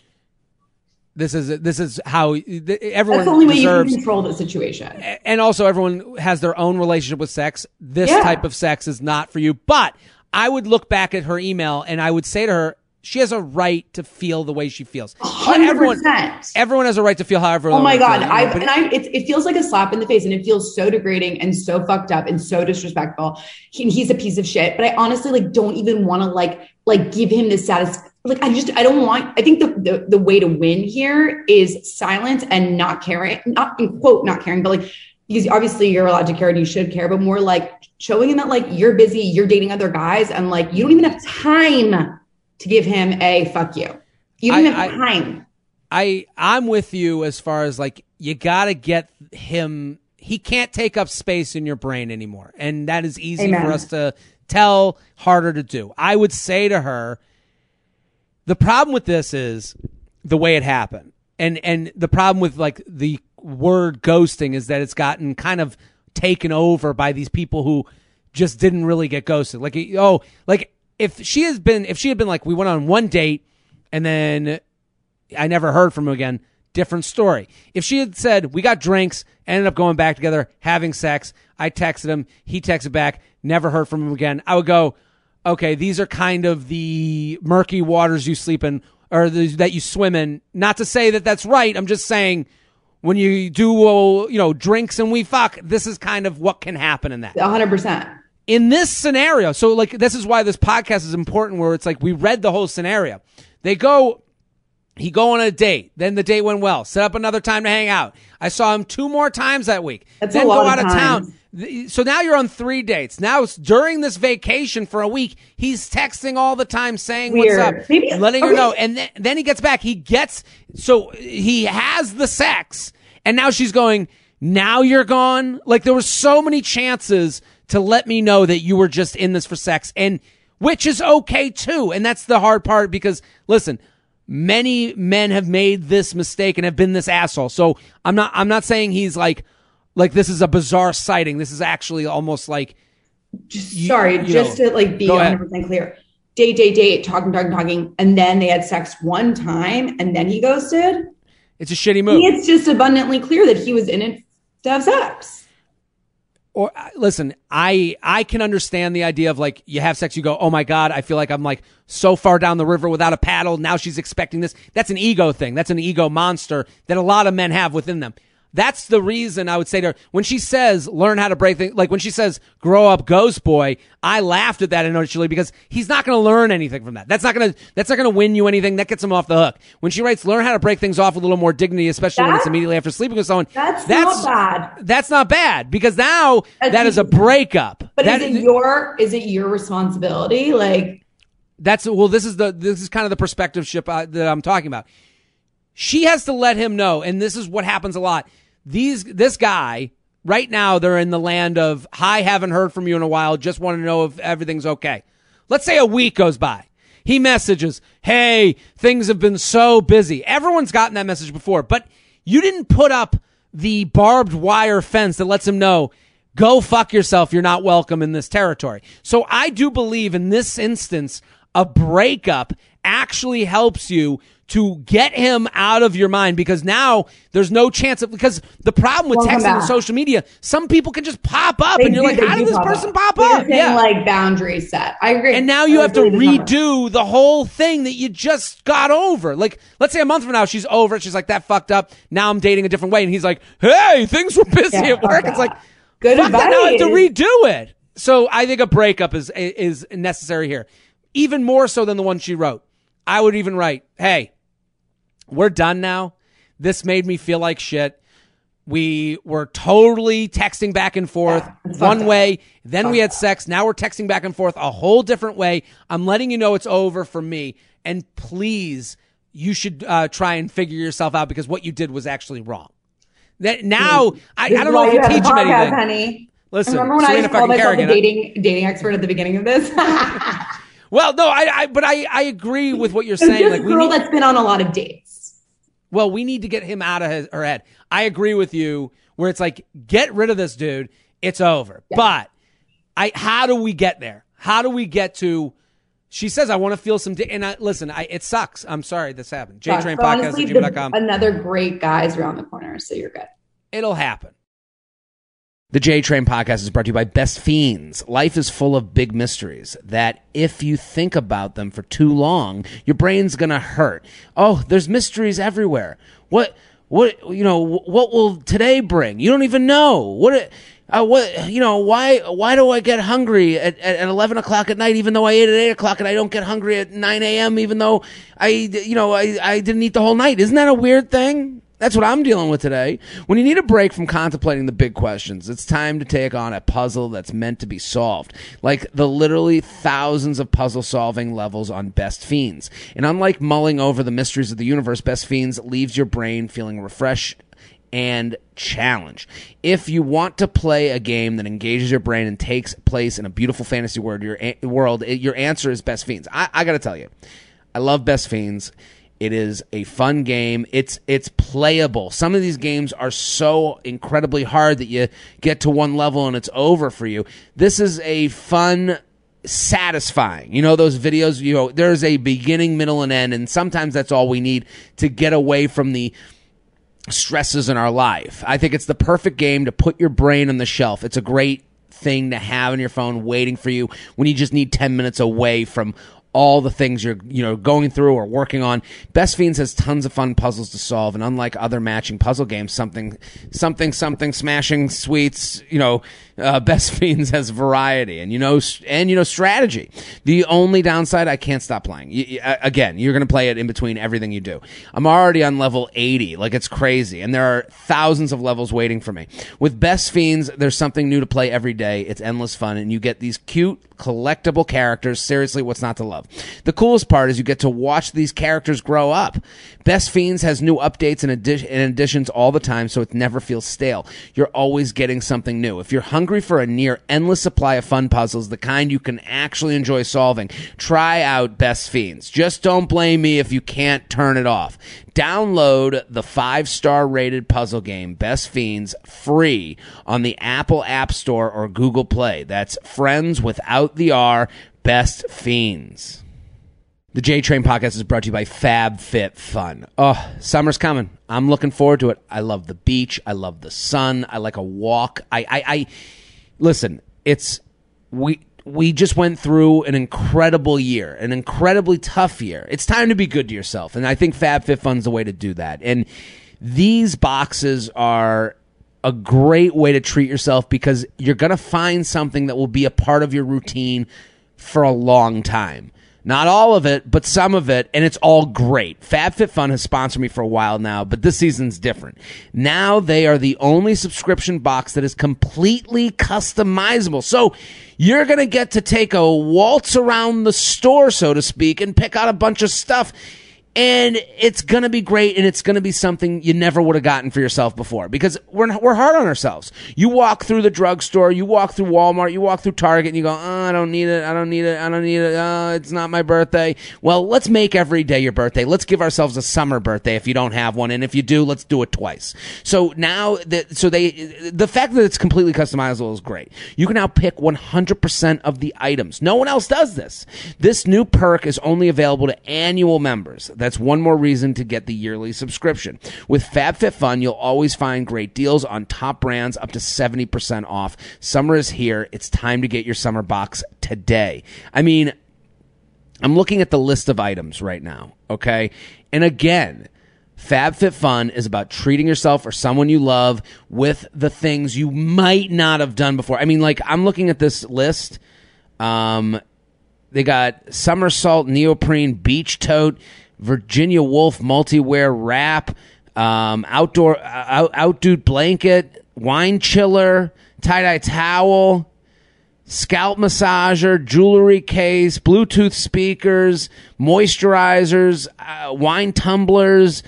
This is this is how th- that's everyone the only way you deserves. can control the situation. and also everyone has their own relationship with sex. This Yeah. type of sex is not for you. But I would look back at her email and I would say to her, she has a right to feel the way she feels. Hundred Everyone, percent. everyone has a right to feel however. Oh my god, I and I it, it feels like a slap in the face, and it feels so degrading and so fucked up and so disrespectful. He, he's a piece of shit, but I honestly like don't even want to like like give him the status. Like I just I don't want. I think the, the the way to win here is silence and not caring, not in quote not caring, but like because obviously you're allowed to care and you should care, but more like showing him that like you're busy, you're dating other guys, and like you don't even have time to give him a fuck you. You don't I- even have I- time. I I'm with you as far as like you got to get him. He can't take up space in your brain anymore, and that is easy Amen. for us to tell, harder to do. I would say to her, the problem with this is the way it happened, and and the problem with like the word ghosting is that it's gotten kind of taken over by these people who just didn't really get ghosted. Like oh, like if she has been if she had been like we went on one date and then I never heard from him again, different story. If she had said, we got drinks, ended up going back together, having sex, I texted him, he texted back, never heard from him again, I would go, okay, these are kind of the murky waters you sleep in or the, that you swim in. Not to say that that's right. I'm just saying when you do, uh, you know, drinks and we fuck, this is kind of what can happen in that. 100%. In this scenario, so like this is why this podcast is important where it's like we read the whole scenario. They go he go on a date. Then the date went well. Set up another time to hang out. I saw him two more times that week. That's then go out of times. town. So now you're on three dates. Now during this vacation for a week, he's texting all the time saying Weird. what's up, Maybe- letting her know. And then, then he gets back. He gets so he has the sex, and now she's going. Now you're gone. Like there were so many chances to let me know that you were just in this for sex, and which is okay too. And that's the hard part because listen, many men have made this mistake and have been this asshole. So I'm not I'm not saying he's like like this is a bizarre sighting. This is actually almost like Just, You- sorry, you just know, to like be go ahead. 100% clear. Date, date, date, talking, talking, talking. And then they had sex one time and then he ghosted. it's a shitty move. It's just abundantly clear that he was in it to have sex. or uh, listen, I I can understand the idea of like you have sex, you go, oh my god, I feel like I'm like so far down the river without a paddle. Now she's expecting this. That's an ego thing. That's an ego monster that a lot of men have within them. That's the reason I would say to her when she says learn how to break things. Like when she says grow up, ghost boy. I laughed at that initially because he's not going to learn anything from that. That's not going to that's not going to win you anything. That gets him off the hook. When she writes learn how to break things off with a little more dignity, especially when it's immediately after sleeping with someone. That's not bad. That's not bad because now That's that is a breakup. But That is it your is it your responsibility? Like that's well. This is the this is kind of the perspective ship uh, that I'm talking about. She has to let him know, and this is what happens a lot. These this guy right now they're in the land of hi, haven't heard from you in a while. Just want to know if everything's okay. Let's say a week goes by. He messages, "Hey, things have been so busy." Everyone's gotten that message before, but you didn't put up the barbed wire fence that lets him know go fuck yourself. You're not welcome in this territory. So I do believe in this instance, a breakup actually helps you to get him out of your mind because now there's no chance of because the problem with Won't come texting and social media, some people can just pop up they and you're do- like, how did this pop person up. pop They're up? Yeah. like boundary set. I agree. And now you I have to redo the whole thing that you just got over. Like, let's say a month from now, she's over it. She's like, that fucked up. Now I'm dating a different way. And he's like, hey, things were busy Yeah, at work. It's like, Good fuck that. Now I have to redo it. So I think a breakup is, is necessary here. Even more so than the one she wrote. I would even write, hey, we're done now. This made me feel like shit. We were totally texting back and forth Yeah, one way. Then we had sex. Now we're texting back and forth a whole different way. I'm letting you know it's over for me. And please, you should uh, try and figure yourself out because what you did was actually wrong. That now, I, I don't know if you a teach him anything. honey. Listen, Remember when I Serena used to call fucking myself Kerrigan, huh? dating dating expert at the beginning of this? (laughs) Well, no, I, I but I, I agree with what you're saying. Like girl need, that's been on a lot of dates. Well, we need to get him out of his, her head. I agree with you where it's like, get rid of this dude. It's over. But I, how do we get there? How do we get to, she says, I want to feel some, di-, and I, listen, I, it sucks. I'm sorry this happened. JTrain podcast honestly, at the- gmail.com. another great guy's around the corner, so you're good. It'll happen. The J Train podcast is brought to you by Best Fiends. Life is full of big mysteries that if you think about them for too long, your brain's gonna hurt. Oh, there's mysteries everywhere. What, what, you know, what will today bring? You don't even know. What, uh, what, you know, why, why do I get hungry at, at, at 11 o'clock at night, even though I ate at 8 o'clock and I don't get hungry at 9 a.m., even though I, you know, I, I didn't eat the whole night? Isn't that a weird thing? That's what I'm dealing with today. When you need a break from contemplating the big questions, it's time to take on a puzzle that's meant to be solved. Like the literally thousands of puzzle solving levels on Best Fiends. And unlike mulling over the mysteries of the universe, Best Fiends leaves your brain feeling refreshed and challenged. If you want to play a game that engages your brain and takes place in a beautiful fantasy world, your a- world, your answer is Best Fiends. I, I got to tell you, I love Best Fiends. It is a fun game. It's it's playable. Some of these games are so incredibly hard that you get to one level and it's over for you. This is a fun satisfying. You know, those videos, you know, there's a beginning, middle, and end, and sometimes that's all we need to get away from the stresses in our life. I think it's the perfect game to put your brain on the shelf. It's a great thing to have on your phone waiting for you when you just need 10 minutes away from all the things you're you know going through or working on. Best Fiends has tons of fun puzzles to solve, and unlike other matching puzzle games, something something something smashing sweets, you know, uh, (laughs) Best Fiends has variety and you know and you know strategy. The only downside, I can't stop playing. You, again, you're to play it in between everything you do. I'm already on level 80, like it's crazy, and there are thousands of levels waiting for me. With Best Fiends, there's something new to play every day. It's endless fun, and you get these cute collectible characters. Seriously, what's not to love? The coolest part is you get to watch these characters grow up. Best Fiends has new updates and, addi- and additions all the time, so it never feels stale. You're always getting something new. If you're hungry for a near endless supply of fun puzzles, the kind you can actually enjoy solving, try out Best Fiends. Just don't blame me if you can't turn it off. Download the five star rated puzzle game Best Fiends free on the Apple App Store or Google Play. That's Friends without the R, Best Fiends. The J Train podcast is brought to you by Fab Fit Fun. Oh, summer's coming. I'm looking forward to it. I love the beach. I love the sun. I like a walk. I, I, I listen. It's we we just went through an incredible year, an incredibly tough year. It's time to be good to yourself, and I think Fab Fit Fun's the way to do that. And these boxes are a great way to treat yourself because you're going to find something that will be a part of your routine for a long time. Not all of it, but some of it, and it's all great. FabFitFun has sponsored me for a while now, but this season's different. Now they are the only subscription box that is completely customizable. So you're going to get to take a waltz around the store, so to speak, and pick out a bunch of stuff and it's gonna be great and it's gonna be something you never would have gotten for yourself before because we're, we're hard on ourselves. You walk through the drugstore you walk through walmart you walk through target and you go oh, i don't need it i don't need it i don't need it oh, it's not my birthday. Well let's make every day your birthday. Let's give ourselves a summer birthday if you don't have one and if you do let's do it twice. So now that so they the fact that it's completely customizable is great. You can now pick 100% of the items. No one else does this. This new perk is only available to annual members that's one more reason to get the yearly subscription. With FabFitFun, you'll always find great deals on top brands up to 70% off. Summer is here. It's time to get your summer box today. I mean, I'm looking at the list of items right now, okay? And again, FabFitFun is about treating yourself or someone you love with the things you might not have done before. I mean, like, I'm looking at this list. Um, they got somersault neoprene beach tote Virginia Wolf multi-wear wrap, um, outdoor uh, out, outdude blanket, wine chiller, tie-dye towel, scalp massager, jewelry case, Bluetooth speakers, moisturizers, uh, wine tumblers,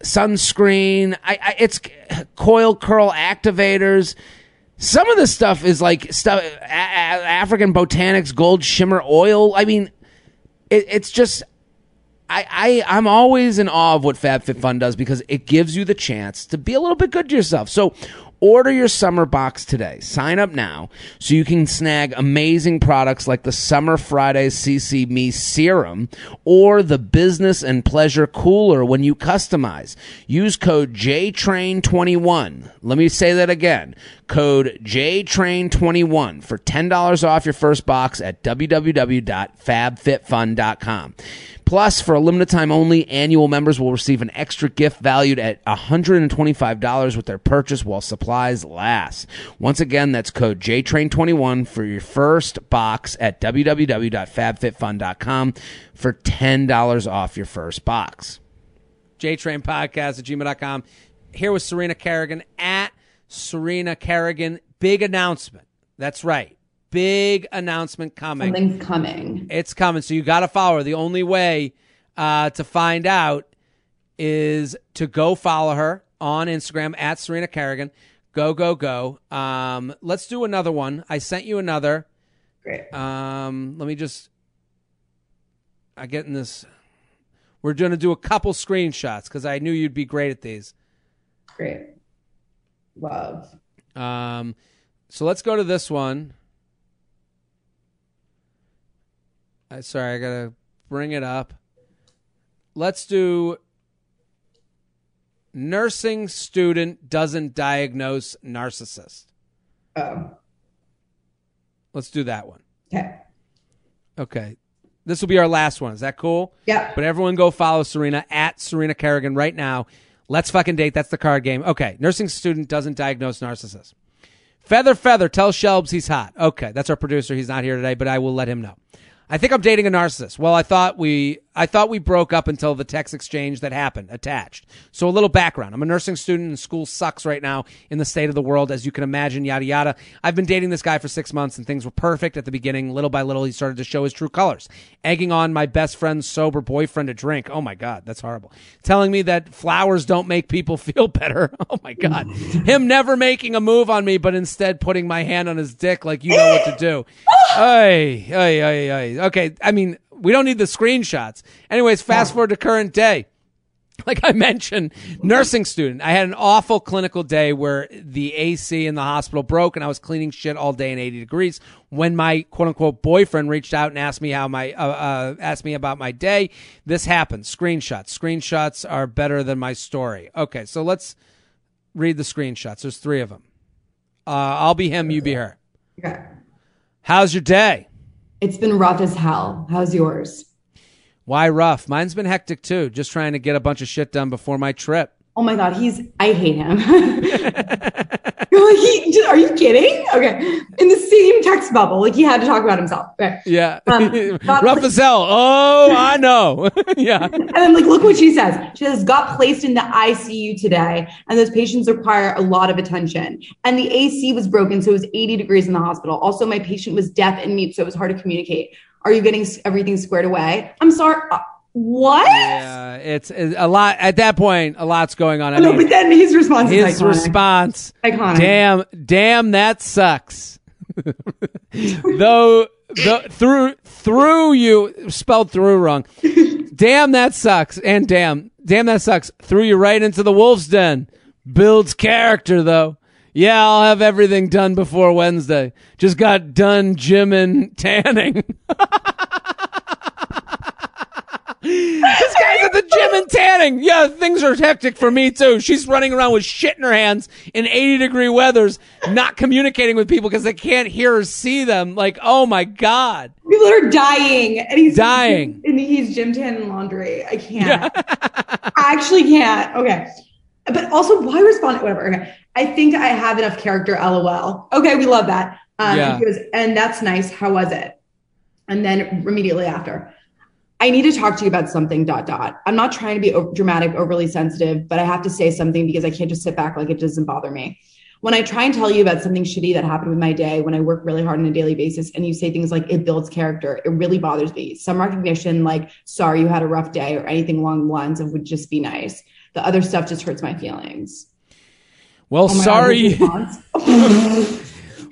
sunscreen. I, I, it's coil curl activators. Some of the stuff is like stuff a- a- African botanics gold shimmer oil. I mean, it, it's just I, I I'm always in awe of what FabFitFun does because it gives you the chance to be a little bit good to yourself. So order your summer box today. Sign up now so you can snag amazing products like the Summer Fridays CC Me Serum or the Business and Pleasure Cooler when you customize. Use code JTRAIN21. Let me say that again. Code JTRAIN21 for $10 off your first box at www.fabfitfun.com. Plus, for a limited time only, annual members will receive an extra gift valued at $125 with their purchase while supplies last. Once again, that's code JTRAIN21 for your first box at www.fabfitfun.com for $10 off your first box. JTrain Podcast at gmail.com. Here with Serena Kerrigan at Serena Kerrigan. Big announcement. That's right big announcement coming. Something's coming. It's coming. So you got to follow her. The only way uh, to find out is to go follow her on Instagram at Serena Kerrigan. Go, go, go. Um, let's do another one. I sent you another. Great. Um, let me just. I get in this. We're going to do a couple screenshots because I knew you'd be great at these. Great. Love. Um, so let's go to this one. Uh, sorry, I gotta bring it up. Let's do nursing student doesn't diagnose narcissist. Oh, Let's do that one. okay. Okay. This will be our last one. Is that cool? Yeah. But everyone go follow Serena at Serena Kerrigan right now. Let's fucking date. That's the card game. Okay. Nursing student doesn't diagnose narcissist. Feather Feather tell Shelbs he's hot. Okay. That's our producer. He's not here today, but I will let him know. I think I'm dating a narcissist. Well, I thought we I thought we broke up until the text exchange that happened attached. So a little background. I'm a nursing student and school sucks right now in the state of the world as you can imagine yada yada. I've been dating this guy for 6 months and things were perfect at the beginning. Little by little he started to show his true colors. Egging on my best friend's sober boyfriend to drink. Oh my god, that's horrible. Telling me that flowers don't make people (laughs) feel better. (laughs) Oh my god. Him never making a move on me but instead putting my hand on his dick like you know what to do. Ay, ay, ay, ay. Okay, I mean, we don't need the screenshots. Anyways, fast forward to current day. (laughs) Like I mentioned, nursing student. I had an awful clinical day where the AC in the hospital broke and I was cleaning shit all day in 80 degrees. When my quote unquote boyfriend reached out and asked me how my, uh, uh, asked me about my day, this happened. Screenshots. Screenshots are better than my story. Okay, so let's read the screenshots. There's three of them. Uh, I'll be him, you be her. Okay. How's your day? It's been rough as hell. How's yours? Why rough? Mine's been hectic too. Just trying to get a bunch of shit done before my trip. Oh my god, he's I hate him. (laughs) You're like, he, just- are you kidding? Okay. In the same text bubble, like he had to talk about himself. Okay. Yeah. Um, (laughs) got rough pla- as hell. Oh, I know. (laughs) yeah. And then like look what she says. She says, got placed in the ICU today, and those patients require a lot of attention. And the AC was broken, so it was 80 degrees in the hospital. Also, my patient was deaf and mute, so it was hard to communicate. Are you getting everything squared away? I'm sorry. What? Yeah. It's, it's a lot. At that point, a lot's going on. I oh, No, mean, but then his response his is iconic. response. Iconic. Damn, damn, that sucks. (laughs) Though, the, through, through you, spelled through wrong. (laughs) damn, that sucks. And damn, damn, that sucks. Threw you right into the wolf's den. Builds character, though. Yeah, I'll have everything done before Wednesday. Just got done gym and tanning. (laughs) this guy's at the gym and tanning. Yeah, things are hectic for me too. She's running around with shit in her hands in 80 degree weathers, not communicating with people because they can't hear or see them. Like, oh my God. People are dying, and he's Dying. and he's gym tan and laundry. I can't. I actually can't. Okay, but also why respond? Whatever. Okay, I think I have enough character. LOL. Okay, we love that. Um, Yeah. and, goes, and that's nice. How was it? And then immediately after, I need to talk to you about something. Dot dot. I'm not trying to be o- dramatic, overly sensitive, but I have to say something because I can't just sit back like it doesn't bother me. When I try and tell you about something shitty that happened with my day, when I work really hard on a daily basis, and you say things like it builds character, it really bothers me. Some recognition, like sorry you had a rough day, or anything along the lines of would just be nice. The other stuff just hurts my feelings. Well, Oh God, sorry. response. (laughs) (laughs)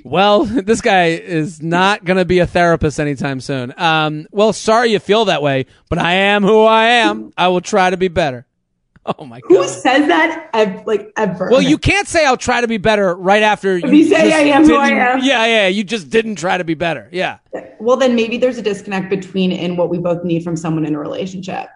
Well, (laughs) this guy is not going to be a therapist anytime soon. Um, well, sorry you feel that way, but I am who I am. I will try to be better. (laughs) Oh my god. Who says that? Ev- like ever? Well, you can't say I'll try to be better right after you, you say I am who I am. Yeah, yeah, you just didn't try to be better. Yeah. Well, then maybe there's a disconnect between and what we both need from someone in a relationship.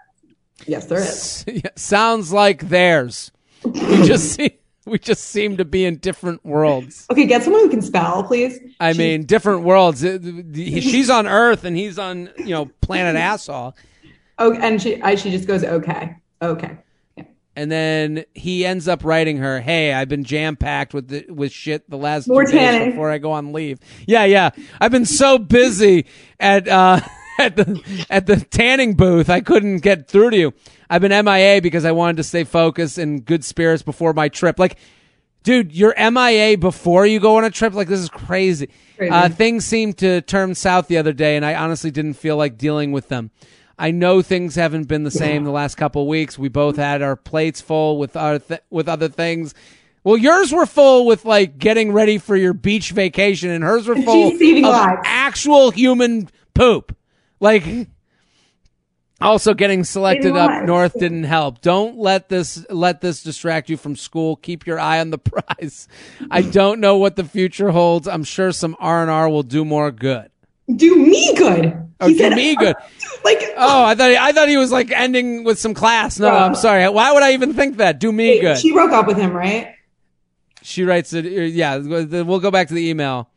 Yes, there is. (laughs) Yeah, Sounds like theirs. You just see, (laughs) we just seem to be in different worlds. Okay, get someone who can spell, please. I She- mean, different worlds. (laughs) She's on Earth and he's on, you know, planet asshole. Oh, and she I, she just goes, okay, okay. Yeah. And then he ends up writing her, "Hey, I've been jam packed with the, with shit the last More two days before I go on leave. Yeah, yeah. I've been so busy at uh, (laughs) at the at the tanning booth, I couldn't get through to you. I've been MIA because I wanted to stay focused and good spirits before my trip. Like, dude, you're MIA before you go on a trip. Like, this is crazy. Crazy. Uh, things seemed to turn south the other day, and I honestly didn't feel like dealing with them. I know things haven't been the same the last couple of weeks. We both had our plates full with our th- with other things. Well, yours were full with like getting ready for your beach vacation, and hers were (laughs) full of actual human poop. Like, also getting selected up north didn't help. Don't let this let this distract you from school. Keep your eye on the (laughs) prize. I don't know what the future holds. I'm sure some R and R will do more good. Do me good. Oh, He do said, me good. (laughs) Like, Oh, I thought I thought he was like ending with some class. No, Yeah. I'm sorry. Why would I even think that? Do me wait, good. she broke up with him, right? She writes it. uh, Yeah, we'll go back to the email.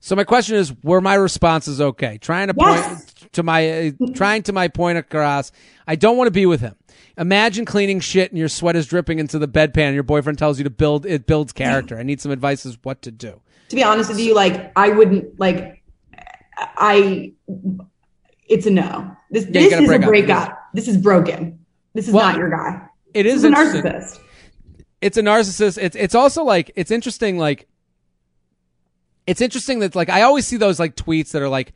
So my question is: Were my responses okay? Trying to Yes. point to my uh, trying to my point across. I don't want to be with him. Imagine cleaning shit and your sweat is dripping into the bedpan. And your boyfriend tells you to build it builds character. I need some advice as what to do. To be honest with you, like I wouldn't like. I. It's a no. This Yeah, this is break a up. breakup. This is broken. This is Well, not your guy. It is a narcissist. it's a narcissist. It's it's also like it's interesting. Like it's interesting that like I always see those like tweets that are like,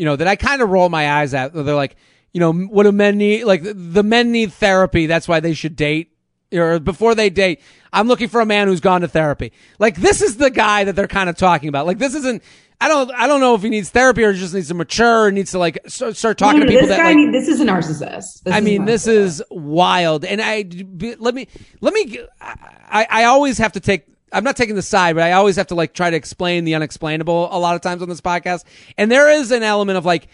you know, that I kind of roll my eyes at. They're like, you know, what do men need? Like the men need therapy. That's why they should date. Or before they date, I'm looking for a man who's gone to therapy. Like this is the guy that they're kind of talking about. Like this isn't. I don't. I don't know if he needs therapy or just needs to mature or needs to like start, start talking No, no, to people this that guy. like. need- this is a narcissist. This I mean, this is wild. And I be- let me let me. I I always have to take. I'm not taking the side, but I always have to like try to explain the unexplainable a lot of times on this podcast. And there is an element of like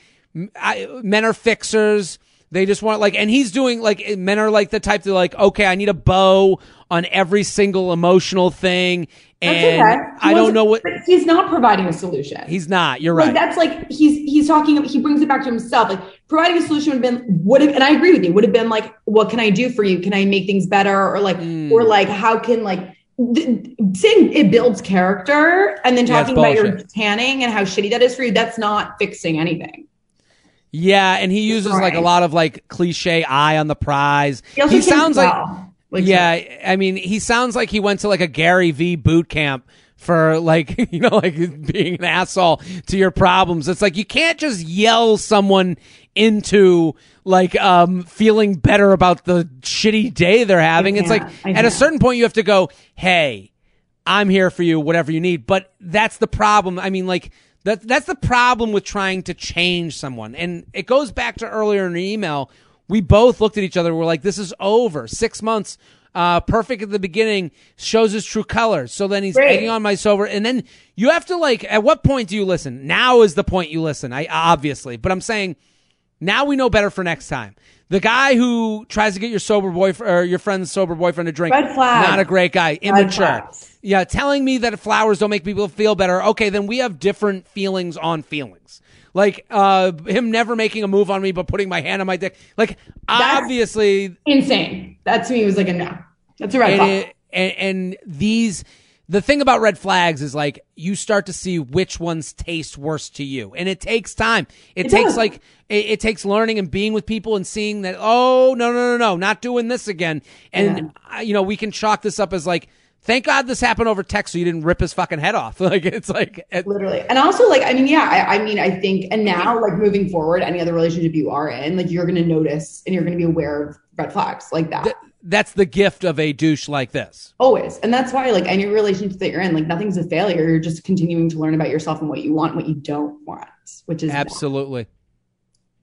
I, men are fixers. They just want like, and he's doing like men are like the type to like, okay, I need a bow on every single emotional thing, and okay. I don't know what but He's not providing a solution. he's not. You're Like right. that's like he's he's talking. He brings it back to himself. Like providing a solution would have been would have, and I agree with you. Would have been like, what can I do for you? Can I make things better? Or like, Mm. or like, how can like th- saying it builds character and then Yeah, talking about your tanning and how shitty that is for you. That's not fixing anything. Yeah, and he uses like a lot of like cliche eye on the prize. He He sounds like. Like, yeah, I mean, he sounds like he went to like a Gary V boot camp for like, (laughs) you know, like being an asshole to your problems. It's like you can't just yell someone into like um feeling better about the shitty day they're having. It's like at a certain point you have to go, "Hey, I'm here for you, whatever you need." But that's the problem. I mean, like that that's the problem with trying to change someone. And it goes back to earlier in the email. We both looked at each other. We're like, "This is over. Six months." Uh, perfect at the beginning shows his true colors. So then he's Great. egging on my sober, and then you have to like. At what point do you listen? Now is the point you listen. I obviously, but I'm saying now we know better for next time. The guy who tries to get your sober boyfriend or your friend's sober boyfriend to drink, not a great guy, immature. Yeah, telling me that flowers don't make people feel better. Okay, then we have different feelings on feelings. Like uh, him never making a move on me, but putting my hand on my dick. Like obviously, insane. That to me was like a no. That's a red and, flag. it, and, and these the thing about red flags is like you start to see which ones taste worse to you. And it takes time. It, It takes does. like it, it takes learning and being with people and seeing that oh no no no no not doing this again. And uh, you know we can chalk this up as like thank god this happened over text so you didn't rip his fucking head off. (laughs) Like it's like it- literally. And also like i mean yeah I, I mean i think and now like moving forward any other relationship you are in like you're gonna notice and you're gonna be aware of red flags like that. Th- that's the gift of a douche like this always and that's why like any relationship that you're in like nothing's a failure you're just continuing to learn about yourself and what you want and what you don't want which is Absolutely.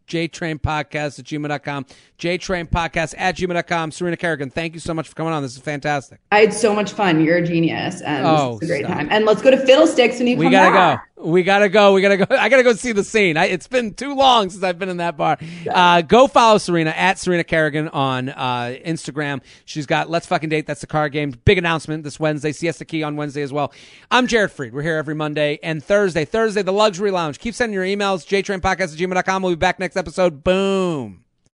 JTrain Podcast at gmail.com. JTrain Podcast at gmail.com. Serena Kerrigan, thank you so much for coming on. This is fantastic. i had so much fun you're a genius and Oh, a great stop. time and let's go to fiddlesticks when you We come gotta back. go. We gotta go. We gotta go. (laughs) I gotta go see the scene. I, it's been too long since I've been in that bar. Uh, go follow Serena at Serena Kerrigan on uh, Instagram. She's got Let's Fucking Date. That's the card game. Big announcement this Wednesday. Siesta Key on Wednesday as well. I'm Jared Freid. We're here every Monday and Thursday. Thursday, the Luxury Lounge. Keep sending your emails. JTrainPodcast at gmail.com. We'll be back next episode. Boom.